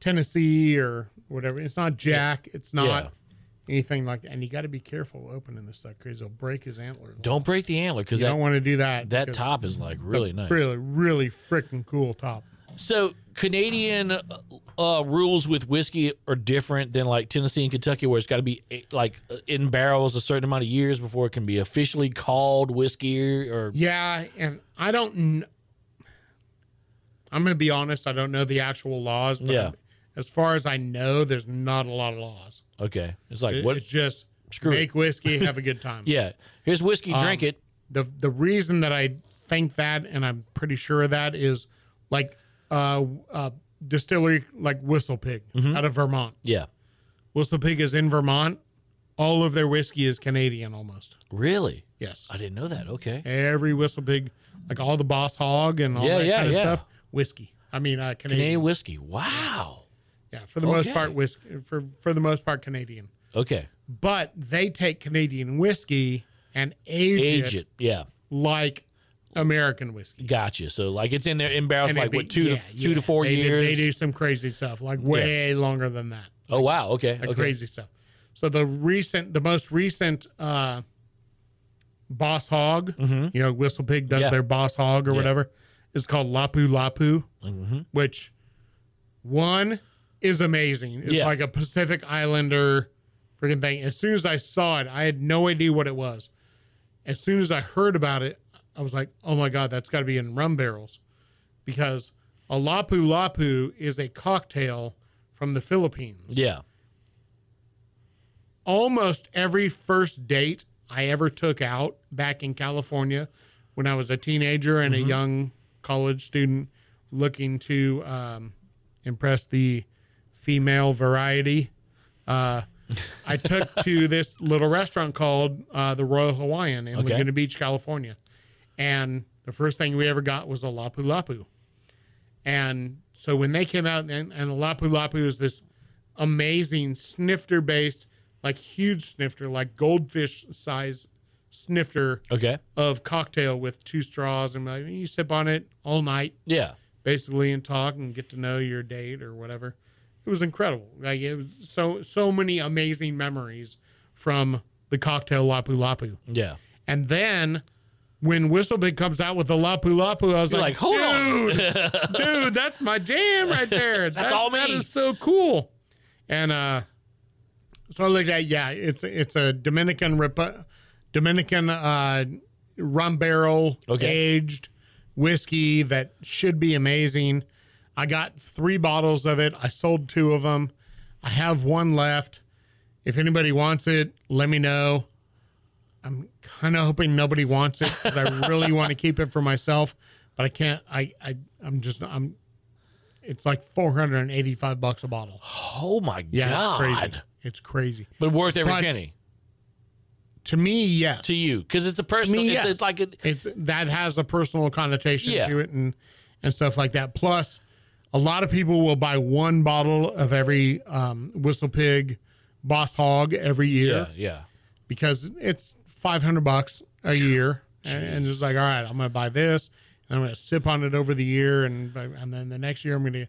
Tennessee or whatever. It's not Jack. It's not
Yeah.
anything like that. And you got to be careful opening this stuff because it'll break his antler.
don't break the antler because
you
that
don't want to do that.
that top is like really nice.
Really, really freaking cool top.
So Canadian uh, uh, rules with whiskey are different than like Tennessee and Kentucky, where it's got to be eh, like uh, in barrels a certain amount of years before it can be officially called whiskey. Or
Yeah, and I don't. Kn- I'm going to be honest. I don't know the actual laws. But
Yeah.
as far as I know, there's not a lot of laws.
okay, it's like
It-
what?
It's just
Screw it.
make whiskey, have a good time.
Yeah, here's whiskey, drink
Um,
it.
the the reason that I think that, and I'm pretty sure of that, is like uh, uh distillery like Whistle Pig
Mm-hmm.
out of Vermont.
Yeah,
Whistle Pig is in Vermont. all of their whiskey is Canadian almost.
Really?
Yes.
I didn't know that. Okay.
Every whistle pig, like all the Boss Hog and all
Yeah,
that
yeah,
kind of
yeah.
stuff, whiskey. I mean, uh, Canadian.
Canadian whiskey. Wow.
Yeah, for the most part, whiskey. For for the most part, Canadian.
Okay.
But they take Canadian whiskey and age,
Age
it,
it. Yeah.
like American whiskey.
Gotcha. So like it's in there in barrels like
be-
what two
yeah,
to two to four
They do-
years.
they do some crazy stuff, like way longer than that.
oh wow. Okay.
like
okay.
crazy stuff. So the recent, the most recent uh, Boss Hog, you know, Whistle Pig does
Mm-hmm. Yeah.
their Boss Hog or
Yeah.
whatever, is called Lapu Lapu,
Mm-hmm.
which one is amazing. It's
Yeah.
like a Pacific Islander freaking thing. As soon as I saw it, I had no idea what it was. As soon as I heard about it, I was like, oh my God, that's got to be in rum barrels. Because a Lapu Lapu is a cocktail from the Philippines
Yeah.
almost every first date I ever took out back in California when I was a teenager and a young college student looking to um, impress the female variety. Uh, I took to this little restaurant called uh, the Royal Hawaiian in
Okay.
Laguna Beach, California. And the first thing we ever got was a Lapu Lapu. And so when they came out, and, and a Lapu Lapu is this amazing snifter based, like huge snifter, like goldfish size snifter
Okay.
of cocktail with two straws. And like, you sip on it all night,
Yeah.
basically, and talk and get to know your date or whatever. It was incredible. Like it was so so many amazing memories from the cocktail Lapu Lapu.
Yeah.
And then when Whistle Pig comes out with the Lapu Lapu, I was
You're
like,
like, hold on.
dude, dude, that's my jam right there.
That's
That-
all me.
is so cool. And uh, so I looked at yeah, it's it's a Dominican Repu- Dominican uh, rum barrel
Okay.
aged whiskey that should be amazing. I got three bottles of it. I sold two of them. I have one left. If anybody wants it, let me know. I'm kind of hoping nobody wants it because I really want to keep it for myself, but I can't. I, I I'm just I'm. It's like 485 bucks a bottle.
Oh my
Yeah,
god.
it's crazy. It's crazy.
But worth every
But-
penny
To me, yes.
to you because it's a personal.
me,
it's,
yes.
it's like a,
it's that has a personal connotation
Yeah.
to it and and stuff like that. Plus, a lot of people will buy one bottle of every um, Whistle Pig, Boss Hog every year
yeah, yeah.
because it's five hundred bucks a year, and, and it's like, all right, I'm to buy this, and I'm to sip on it over the year, and and then the next year I'm to.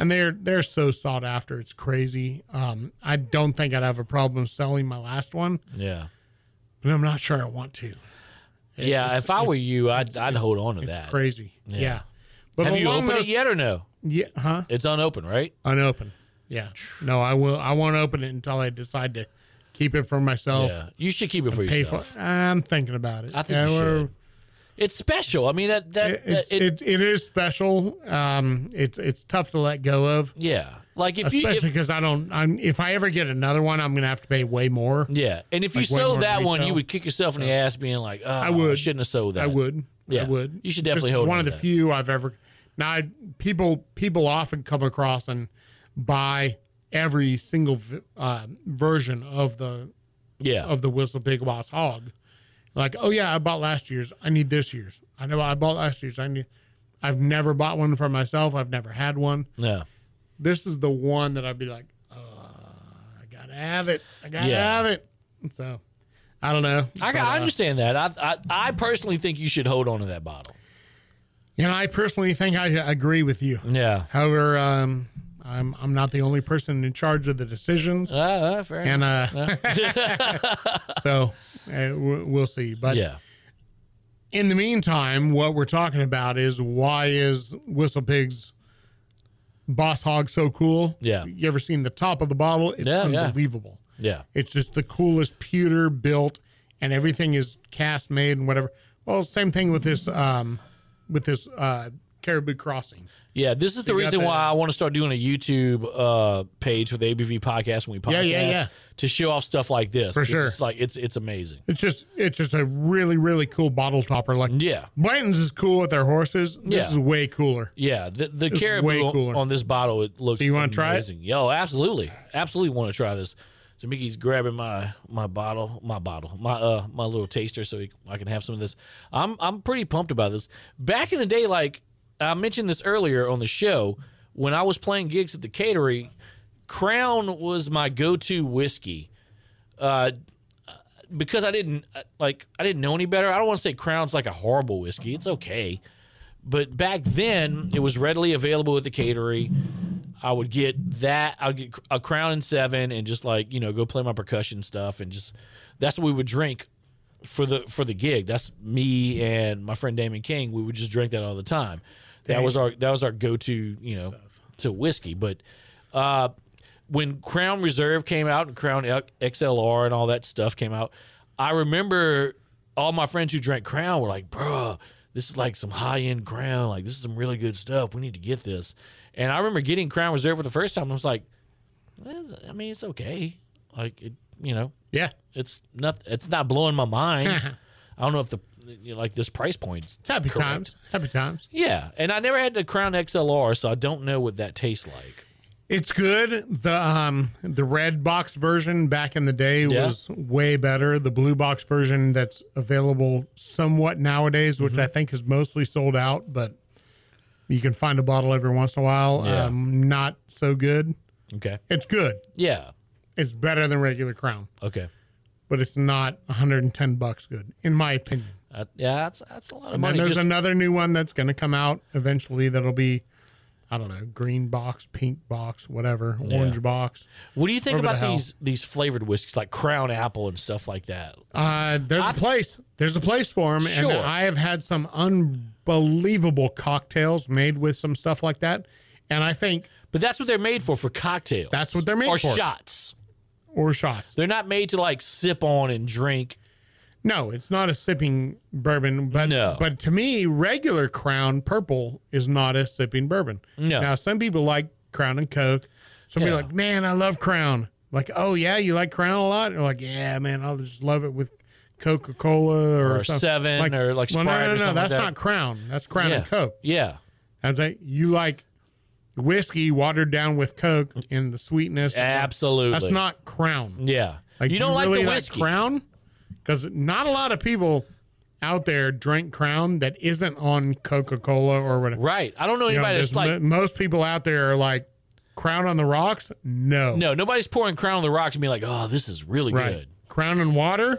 And they're they're so sought after, it's crazy. Um, I don't think I'd have a problem selling my last one,
Yeah.
but I'm not sure I want to.
Yeah, if I were you, I'd I'd hold on to
It's
that.
crazy. Yeah. But
Have you opened
those-
it yet or no?
Yeah, huh?
It's unopened, right?
Unopened. Yeah. No, I will. I won't open it until I decide to keep it for myself.
Yeah. You should keep it for
Pay for.
yourself.
I'm thinking about it.
I think
Yeah,
you should. It's special. I mean that that,
It,
that it,
it, it is special. Um, it's it's tough to let go of,
yeah. Like if you
especially because I don't. I'm if I ever get another one, I'm gonna have to pay way more.
yeah, and if you
Like way
sold that one, you would kick yourself in the ass, being like, "Oh, I
would.
shouldn't have sold that."
I would.
Yeah.
I would.
You should definitely hold
one of the
that.
few I've ever. Now, I, people people often come across and buy every single uh, version of the
Yeah,
of the Whistle Pig Boss Hog. Like, oh yeah, I bought last year's. I need this year's. I know I bought last year's. I need. I've never bought one for myself. I've never had one.
yeah,
This is the one that I'd be like, uh, I gotta have it. I gotta
Yeah.
have it. So, I don't know.
I,
But,
I
uh,
understand that. I, I I personally think you should hold on to that bottle.
You know, I personally think I agree with you.
Yeah,
However, um, I'm I'm not the only person in charge of the decisions,
uh, uh, fair
and uh, so uh, we'll see. But
yeah,
in the meantime, what we're talking about is why is Whistle Pig's Boss Hog so cool?
Yeah.
You ever seen the top of the bottle? It's
Yeah, yeah.
unbelievable.
yeah,
It's just the coolest pewter built, and everything is cast made and whatever. Well, same thing with this um, with this uh, Caribou Crossing.
yeah. This is the reason why I want to start doing a YouTube uh, page for the ABV podcast when we podcast.
Yeah, yeah, yeah.
To show off stuff like this.
For sure.
It's like it's it's amazing.
It's just it's just a really really cool bottle topper. Like
Yeah.
Blanton's is cool with their horses. This
Yeah.
is way cooler.
Yeah, the the caribou on- this bottle it looks.
Do you wanna try it?
Yo, absolutely, absolutely want to try this. So Mickey's grabbing my my bottle, my bottle, my uh my little taster, so he, I can have some of this. I'm I'm pretty pumped about this. Back in the day, like I mentioned this earlier on the show, when I was playing gigs at the catering, Crown was my go-to whiskey. Uh, because I didn't uh, like I didn't know any better. I don't want to say Crown's like a horrible whiskey. It's okay. But back then, it was readily available at the catery. I would get that. I'd get a Crown and Seven, and just like you know, go play my percussion stuff, and just that's what we would drink for the for the gig. That's me and my friend Damon King. We would just drink that all the time. That was our that was our go to you know to whiskey. But uh, when Crown Reserve came out and Crown XLR and all that stuff came out, I remember all my friends who drank Crown were like, "Bruh, this is like some high end Crown. Like this is some really good stuff. We need to get this." And I remember getting Crown Reserve for the first time. I was like, "Eh, "I mean, it's okay. Like it, you know,
Yeah.
it's not. It's not blowing my mind. I don't know if the you know, like this price point's
Happy
correct.
times. Happy times.
Yeah, and I never had the Crown XLR, so I don't know what that tastes like.
It's good. The um the red box version back in the day
Yeah.
was way better. The blue box version that's available somewhat nowadays, which I
Mm-hmm.
think is mostly sold out, but you can find a bottle every once in a while.
Yeah.
Um, not so good.
Okay.
It's good.
Yeah.
It's better than regular Crown,
Okay.
But it's not 110 bucks good, in my opinion.
Uh, yeah, that's that's a lot of money.
And then there's
Just-
another new one that's going to come out eventually. That'll be, I don't know, green box, pink box, whatever, orange box.
what do you think
whatever
about
the hell.
these these flavored whiskeys like Crown Apple and stuff like that?
Uh, there's a place. There's a place for them,
Sure.
and I have had some unbelievable cocktails made with some stuff like that. And I think,
But that's what they're made for for cocktails.
That's what they're made for.
or
for.
shots.
Or shots.
They're not made to like sip on and drink.
No, it's not a sipping bourbon, but
No.
but to me, regular Crown Purple is not a sipping bourbon.
No.
Now, some people like Crown and Coke. Some people
Yeah.
are like, man, I love Crown. Like, oh yeah, you like Crown a lot? They're like, yeah, man, I'll just love it with Coca Cola or,
Or
something.
Seven or, like, Sprite
no,
or
no, no,
something like
that's
that.
not Crown. That's Crown
yeah.
and Coke.
Yeah.
I was like, you like whiskey watered down with Coke and the sweetness.
Absolutely.
That's not Crown.
Yeah.
Like,
you don't
do
like
really
the whiskey.
Crown? Because not a lot of people out there drink Crown that isn't on Coca Cola or whatever.
Right. I don't know
You know,
anybody that's like
mo- most people out there are like Crown on the rocks. No,
no, nobody's pouring Crown on the rocks and be like, "Oh, this is really
right.
good."
Crown and water,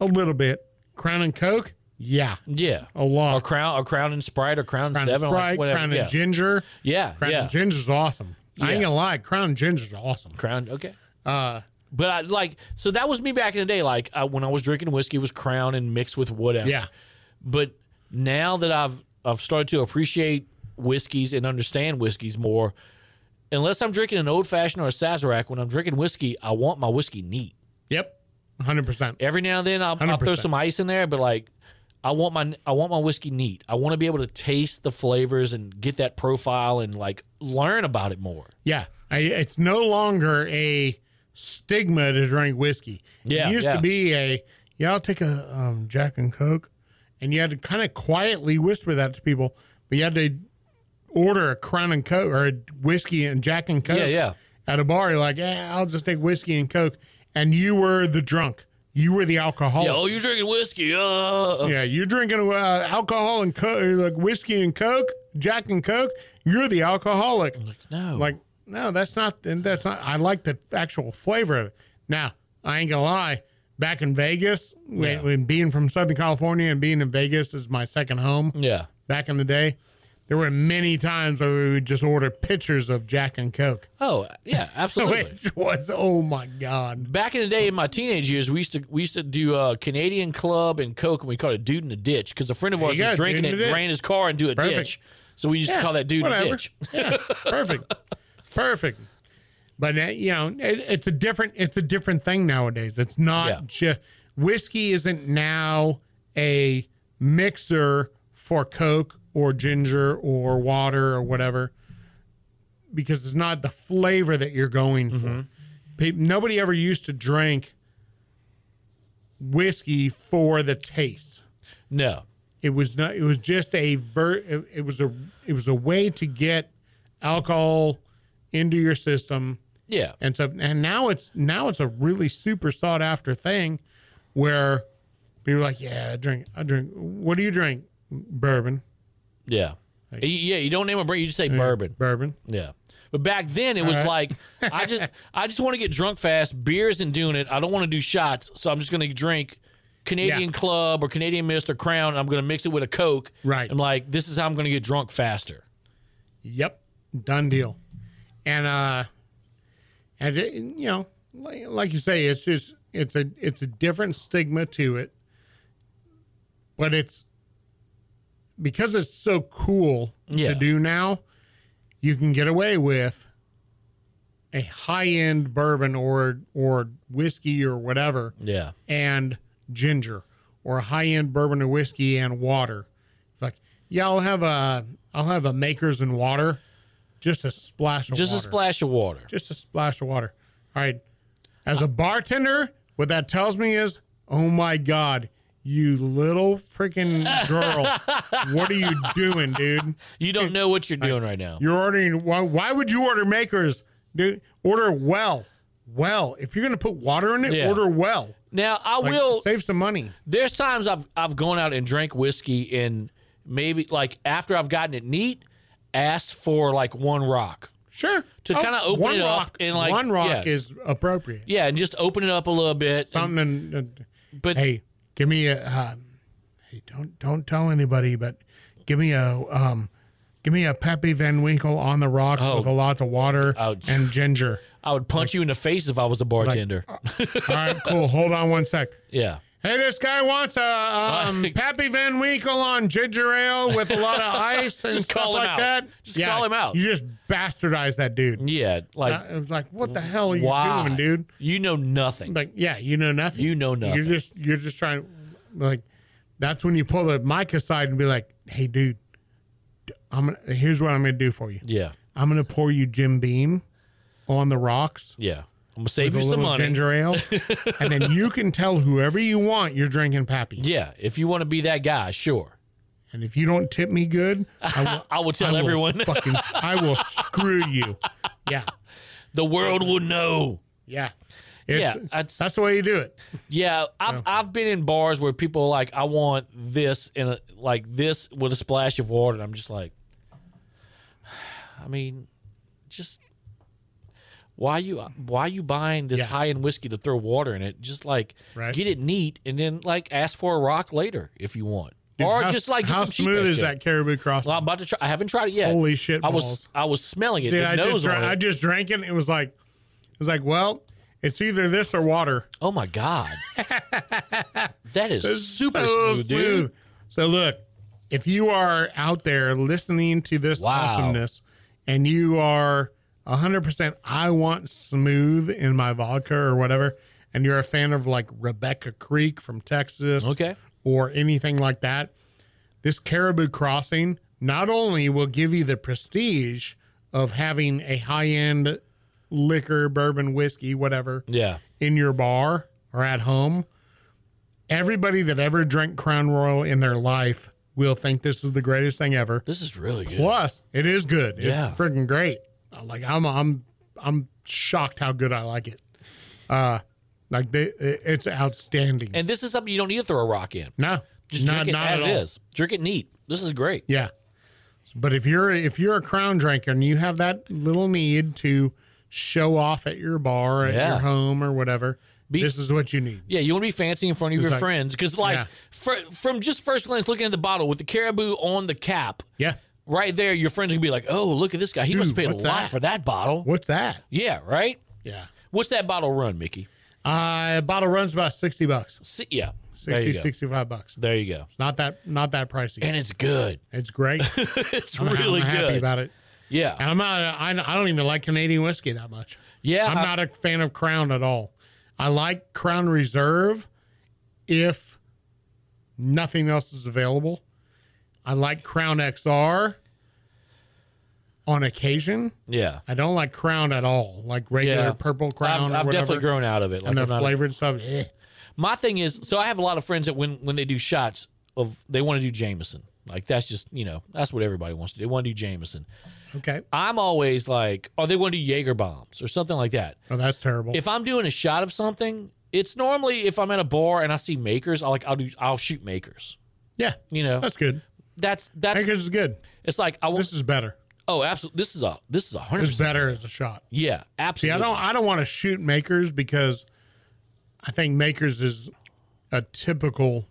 a little bit. Crown and Coke, yeah,
Yeah.
a lot.
Or Crown, a Crown and Sprite, a Crown,
Crown
and
and
Seven, like
Sprite,
whatever.
Crown
yeah.
and Ginger.
yeah.
Crown
yeah.
and Ginger's awesome. I ain't gonna lie, Crown and Ginger's awesome.
Crown. Okay.
Uh,
But I like so that was me back in the day. Like I, when I was drinking whiskey, it was Crown and mixed with whatever.
yeah,
But now that I've I've started to appreciate whiskeys and understand whiskeys more, unless I'm drinking an old fashioned or a Sazerac, when I'm drinking whiskey, I want my whiskey neat.
yep, hundred percent.
Every now and then I'll, I'll throw some ice in there, but like I want my I want my whiskey neat. I want to be able to taste the flavors and get that profile and like learn about it more.
Yeah, I, it's no longer a stigma to drink whiskey.
Yeah,
it used
yeah.
to be a yeah. I'll take a um, Jack and Coke, and you had to kind of quietly whisper that to people, but you had to order a Crown and Coke or a whiskey and Jack and Coke.
Yeah, yeah.
At a bar, you're like, yeah, I'll just take whiskey and Coke, and you were the drunk. You were the alcoholic.
Yeah, oh, you're drinking whiskey. Uh,
Yeah, you're drinking uh, alcohol and coke, like whiskey and coke, Jack and Coke. You're the alcoholic.
Like, no.
Like, no, that's not. That's not. I like the actual flavor of it. Now, I ain't gonna lie. Back in Vegas, when, when being from Southern California and being in Vegas is my second home.
yeah.
Back in the day, there were many times where we would just order pitchers of Jack and Coke,
Oh, yeah, absolutely.
which was oh my god.
Back in the day, in my teenage years, we used to we used to do uh, Canadian Club and Coke, and we called it "Dude in the Ditch" because a friend of ours was drinking it, drain his car, and do a
Perfect.
ditch. So we used to call that "Dude in the. Ditch."
Yeah, perfect, perfect. But uh, you know, it, it's a different it's a different thing nowadays. It's not
Yeah.
just whiskey isn't now a mixer for Coke or ginger or water or whatever because it's not the flavor that you're going
Mm-hmm.
for. Nobody ever used to drink whiskey for the taste
No,
it was not it was just a ver it, it was a it was a way to get alcohol into your system
Yeah.
And so and now it's now it's a really super sought after thing where people are like, Yeah, I drink I drink what do you drink? Bourbon.
Yeah. Y- yeah, you don't name a brand, you just say bourbon.
Bourbon.
Yeah. But back then it was
right.
like I just I just want to get drunk fast. Beer isn't doing it. I don't want to do shots, so I'm just going to drink Canadian
Yeah.
Club or Canadian Mist or Crown. And I'm going to mix it with a Coke.
Right.
I'm like, this is how I'm going to get drunk faster.
Yep. Done deal. And uh and it, you know, like, like you say, it's just it's a it's a different stigma to it. But it's because it's so cool
Yeah.
to do now, you can get away with a high end bourbon or or whiskey or whatever
Yeah.
and ginger or a high end bourbon or whiskey and water. It's like, yeah, I'll have a I'll have a makers and water. Just a splash of
Just
water.
a splash of water.
Just a splash of water. All right. As a bartender, what that tells me is, oh my God, you little freaking girl. what are you doing, dude?
You don't know what you're doing right now.
You're ordering why why would you order makers? Dude, order well. Well. If you're gonna put water in it,
Yeah.
order well.
Now I
Like,
will.
save some money.
There's times I've I've gone out and drank whiskey and maybe like after I've gotten it neat, asked for like one rock.
Sure.
To kinda open
one
it up
rock,
and, like,
one rock
yeah.
is appropriate.
Yeah, and just open it up a little bit. and-
Something. uh,
but
hey, give me a. Uh, hey, don't don't tell anybody, but give me a um, give me a Pappy Van Winkle on the rocks
Oh.
with a lot of water
Ouch.
and ginger.
I would punch you in the face if I was a bartender.
All right, cool. Hold on one sec.
yeah.
Hey, this guy wants a um, Pappy Van Winkle on ginger ale with a lot of ice and
Just
stuff
call him
like
out.
that.
Just call him out.
You just bastardized that dude.
Yeah. Like
Uh, it was like, what the hell are you
why?
doing, dude?
You know nothing.
Like, yeah, you know nothing.
You know nothing.
You're just you're just trying. Like, that's when you pull the mic aside and be like, "Hey, dude, I'm gonna. Here's what I'm gonna do for you.
yeah.
I'm gonna pour you Jim Beam on the rocks
Yeah. I'm gonna save you
a
some
little
money.
ginger ale, and then you can tell whoever you want you're drinking Pappy.
Yeah. If you want to be that guy, sure.
And if you don't tip me good, I will,
I will tell
I will
everyone.
fucking, I will screw you. Yeah,
the world will know.
yeah. It's,
Yeah, that's-
that's the way you do it.
Yeah, I've I've been in bars where people are like, I want this and uh, like this with a splash of water, and I'm just like, I mean, just why you uh, why you buying this
Yeah.
high end whiskey to throw water in it? Just like
Right.
get it neat, and then like ask for a rock later if you want, or
how,
just like get
how
some
smooth is
shit.
that caribou crossing?
Well, I'm about to try. I haven't tried it yet.
Holy shit
I was. I was smelling it.
Dude, I
nose
just, dra-
on it.
I just drank it. It was like, it was like, well, it's either this or water.
oh my god, that is
It's
super
so
smooth, dude.
So look, if you are out there listening to this
Wow.
awesomeness, and you are hundred percent, I want smooth in my vodka or whatever, and you're a fan of like Rebecca Creek from Texas,
Okay.
or anything like that, this Caribou Crossing not only will give you the prestige of having a high end liquor, bourbon, whiskey, whatever,
Yeah.
in your bar or at home, everybody that ever drank Crown Royal in their life will think this is the greatest thing ever.
This is really good.
Plus, it is good. It's
Yeah.
freaking great. Like I'm, I'm, I'm shocked how good I like it. Uh, like they, it's outstanding.
And this is something you don't need to throw a rock in.
no,
Just
not,
drink it
not
as is. Drink it neat. This is great.
Yeah. But if you're if you're a crown drinker and you have that little need to show off at your bar, at
Yeah.
your home or whatever,
Be-
this is what you need.
Yeah, you want to be fancy in front of your
like-
friends because, like,
Yeah.
fr- from just first glance looking at the bottle with the caribou on the cap,
Yeah.
Right there, your friends gonna be like, "Oh, look at this guy. He must have
Dude,
paid a
what's
lot
that?
for that bottle."
What's that?
Yeah, right.
Yeah.
What's that bottle run, Mickey?
Uh, a bottle runs about 60 bucks.
Si- yeah, there
60, 65 bucks.
There you go.
It's Not that not that pricey.
And it's good.
it's great.
It's
I'm,
really
I'm happy
good.
about it.
yeah,
And I'm not I, I don't even like Canadian whiskey that much.
yeah.
I'm
I-
not a fan of Crown at all. I like Crown Reserve if nothing else is available. I like Crown XR on occasion.
yeah.
I don't like Crown at all, like regular
Yeah.
purple Crown
I've, I've definitely grown out of it. Like
and the
I'm a-
flavored stuff. eh.
My thing is, so I have a lot of friends that when when they do shots, of they want to do Jameson. Like that's just you know that's what everybody wants to do. They want to do Jameson.
Okay.
I'm always like, oh, they want to do Jaeger bombs or something like that.
Oh, that's terrible.
If I'm doing a shot of something, it's normally if I'm at a bar and I see makers, I like I'll do I'll shoot makers.
yeah,
You know,
that's good.
That's that's
Makers is good.
it's like I want.
This is better.
Oh, absolutely. This is a this is a hundred
It's better as a shot.
Yeah, absolutely. See.
I don't I don't want to shoot makers because I think makers is a typical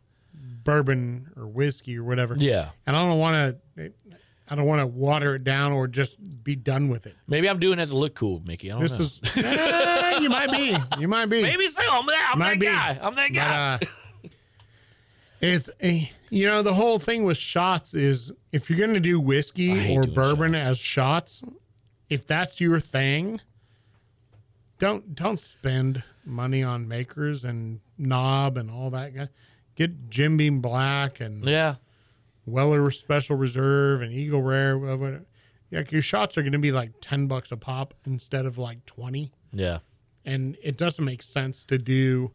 bourbon or whiskey or whatever.
Yeah,
And I don't want to I don't want to water it down or just be done with it.
maybe I'm doing it to look cool, Mickey. I don't
This
know.
is Eh, you might be. You might be.
maybe so. I'm that. I'm
Might
that
be.
guy. I'm that
But,
guy.
uh, it's a, you know the whole thing with shots is if you're going to do whiskey or bourbon
shots.
as shots, if that's your thing, don't don't spend money on makers and knob and all that. guy. Get Jim Beam Black and
yeah,
Weller Special Reserve and Eagle Rare. wha- wha- Like your shots are going to be like ten bucks a pop instead of like twenty,
yeah.
and it doesn't make sense to do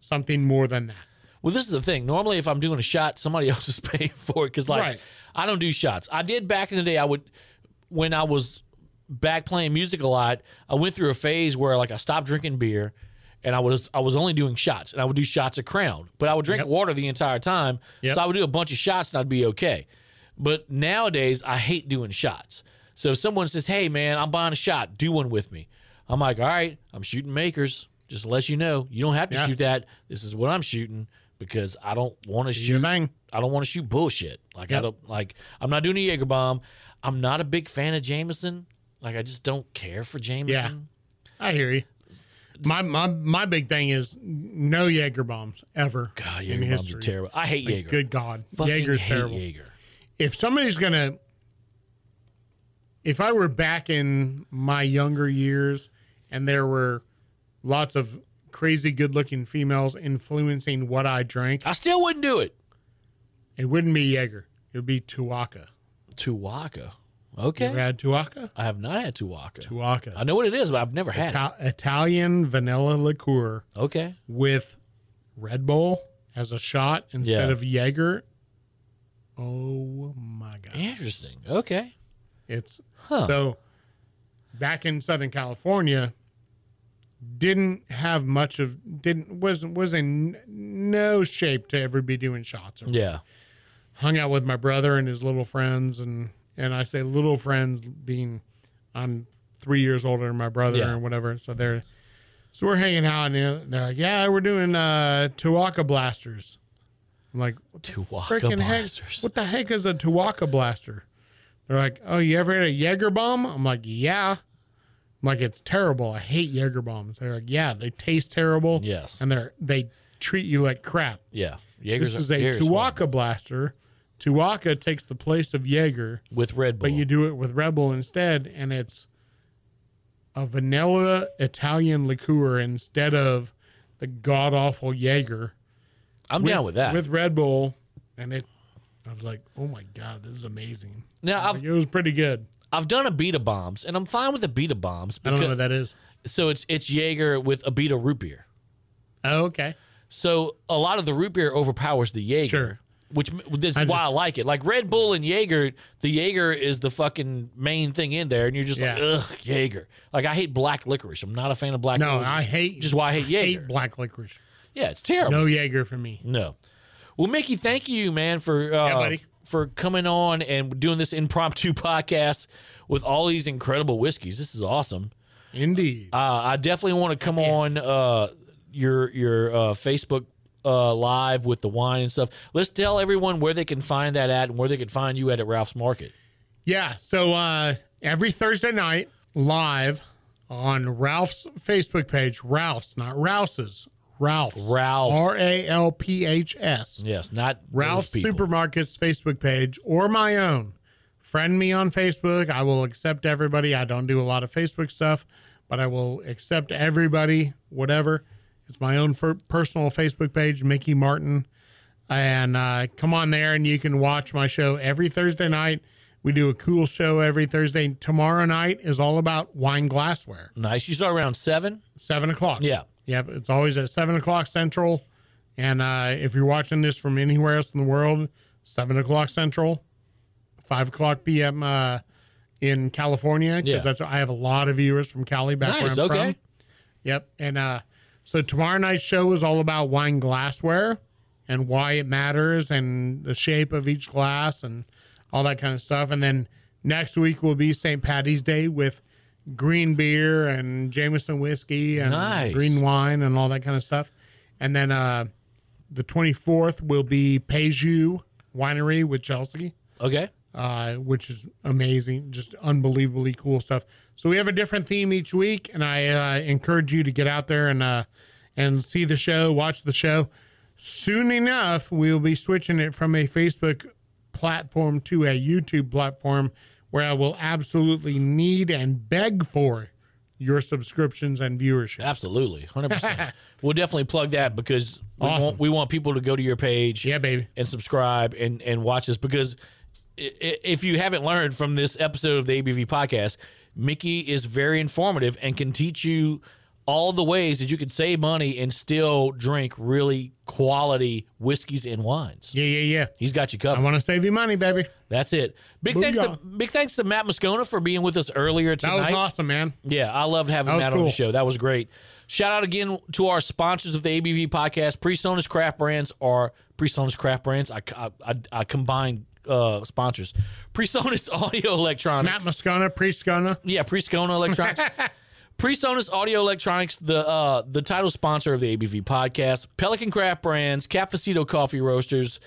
something more than that.
Well, this is the thing. Normally, if I'm doing a shot, somebody else is paying for it because, like,
Right.
I don't do shots. I did back in the day. I would, when I was back playing music a lot, I went through a phase where like I stopped drinking beer, and I was I was only doing shots, and I would do shots of Crown, but I would drink
Yep.
water the entire time.
Yep.
So I would do a bunch of shots, and I'd be okay. But nowadays, I hate doing shots. So if someone says, "Hey, man, I'm buying a shot. Do one with me," I'm like, "All right, I'm shooting makers." Just to let you know, you don't have to
Yeah.
shoot that. This is what I'm shooting because I don't want to shoot.
thing.
I don't want to shoot bullshit. Like I don't like. I'm not doing a Jaeger bomb. I'm not a big fan of Jameson. Like I just don't care for Jameson.
Yeah, I hear you. My my my big thing is no Jaeger bombs ever
God, Jaeger bombs
history.
are terrible. I hate
Like,
Jaeger.
Good God,
Fucking
Jaeger's
hate
terrible.
Jaeger.
If somebody's gonna, if I were back in my younger years, and there were lots of crazy good-looking females influencing what I drank,
I still wouldn't do it.
it wouldn't be Jaeger. It would be Tuaca.
Tuaca.
You
Okay.
ever had Tuaca?
I have not had Tuaca.
Tuaca.
I know what it is, but I've never had it.
Italian vanilla liqueur
Okay.
with Red Bull as a shot instead
Yeah.
of Jaeger. Oh my god!
Interesting. Okay.
It's
Huh.
so back in Southern California. Didn't have much of didn't was was in no shape to ever be doing shots. Or
Yeah.
hung out with my brother and his little friends and and I say little friends being I'm three years older than my brother
Yeah.
or whatever. So they're so we're hanging out and they're- like, yeah, we're doing uh Tuaca blasters. I'm like,
Tuaca
freaking heck,
blasters.
what the heck is a Tuaca blaster? They're like, oh, you ever had a Jaeger bomb? I'm like, yeah. I'm like, it's terrible. I hate Jaeger bombs. They're like, yeah, they taste terrible.
Yes.
and they're they treat you like crap.
Yeah. Jaeger's
This is a
Jaeger's
Tuaca blaster. Tuaca takes the place of Jaeger,
with Red Bull.
but you do it with Red Bull instead, and it's a vanilla Italian liqueur instead of the god awful Jaeger.
I'm down with that.
With Red Bull, and it, I was like, oh my god, this is amazing.
now
Like, it was pretty good.
I've done Abita bombs, and I'm fine with the beta bombs.
I don't know what that is.
so it's it's Jaeger with Abita root beer.
Oh, okay.
So a lot of the root beer overpowers the Jaeger.
Sure.
Which that's why
just-
I like it. Like Red Bull and Jaeger, the Jaeger is the fucking main thing in there, and you're just like, ugh, Jaeger. Like I hate black licorice. I'm not a fan of black.
No,
licorice.
I hate.
Just why I hate Jaeger.
black licorice.
Yeah, it's terrible.
No Jaeger for me.
No. Well, Mickey, thank you, man, for uh,
Yeah, buddy.
For coming on and doing this impromptu podcast with all these incredible whiskeys. This is awesome.
Indeed.
Uh, I definitely want to come on uh, your your uh, Facebook uh, live with the wine and stuff. Let's tell everyone where they can find that at and where they can find you at at Ralph's Market.
Yeah. So uh, every Thursday night, live on Ralph's Facebook page, Ralph's, not Rouse's, Ralph's.
Ralph's.
R A L P H S.
Yes, not those
Ralph's
people.
Supermarket's Facebook page or my own. Friend me on Facebook. I will accept everybody. I don't do a lot of Facebook stuff, but I will accept everybody, whatever. It's my own for personal Facebook page, Mickey Martin. And uh, come on there and you can watch my show every Thursday night. We do a cool show every Thursday. Tomorrow night is all about wine glassware.
Nice. You start around seven.
Seven o'clock.
Yeah.
Yep. It's always at seven o'clock central. And uh, if you're watching this from anywhere else in the world, seven o'clock Central, five o'clock PM uh, in California, because
Yeah.
that's I have a lot of viewers from Cali back
Nice,
where I'm
okay.
from. Yep. And uh, so tomorrow night's show is all about wine glassware and why it matters and the shape of each glass and all that kind of stuff. And then next week will be St. Patty's Day with green beer and Jameson whiskey and
Nice.
green wine and all that kind of stuff. And then uh, the 24th will be Peju Winery with Chelsea
Okay.
uh, which is amazing, just unbelievably cool stuff. So we have a different theme each week, and I uh, encourage you to get out there and uh, and see the show, watch the show. Soon enough, we'll be switching it from a Facebook platform to a YouTube platform, where I will absolutely need and beg for your subscriptions and viewership.
Absolutely. 100%. we'll definitely plug that because we,
Awesome.
want, we want people to go to your page
Yeah, baby.
and subscribe and, and watch us because if you haven't learned from this episode of the ABV podcast, Mickey is very informative and can teach you all the ways that you can save money and still drink really quality whiskeys and wines.
Yeah, yeah, yeah.
He's got you covered.
I want to save you money, baby.
That's it. Big thanks to big thanks to Matt Moscona for being with us earlier tonight.
That was awesome, man.
Yeah, I loved having Matt on the show. That was great. Shout out again to our sponsors of the ABV podcast. Presonus Craft Brands are Presonus Craft Brands. I, I, I, I combine uh, sponsors. Presonus Audio Electronics.
Matt Moscona, Prescona.
Yeah, Prescona Electronics. Presonus Audio Electronics, the uh, the title sponsor of the ABV podcast. Pelican Craft Brands, Cafecito Coffee Roasters,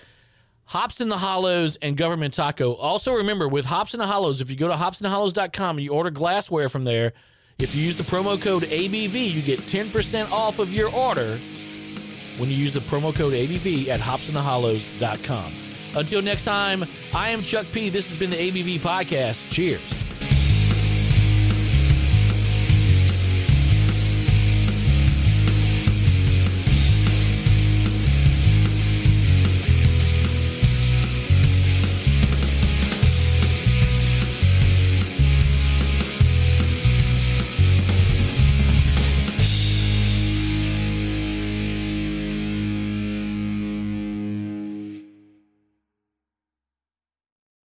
Hops in the Hollows, and Government Taco. Also remember, with Hops in the Hollows, if you go to hopsinthehollows.com and you order glassware from there, if you use the promo code ABV, you get 10% off of your order when you use the promo code ABV at hopsinthehollows.com. Until next time, I am Chuck P. This has been the ABV podcast. Cheers.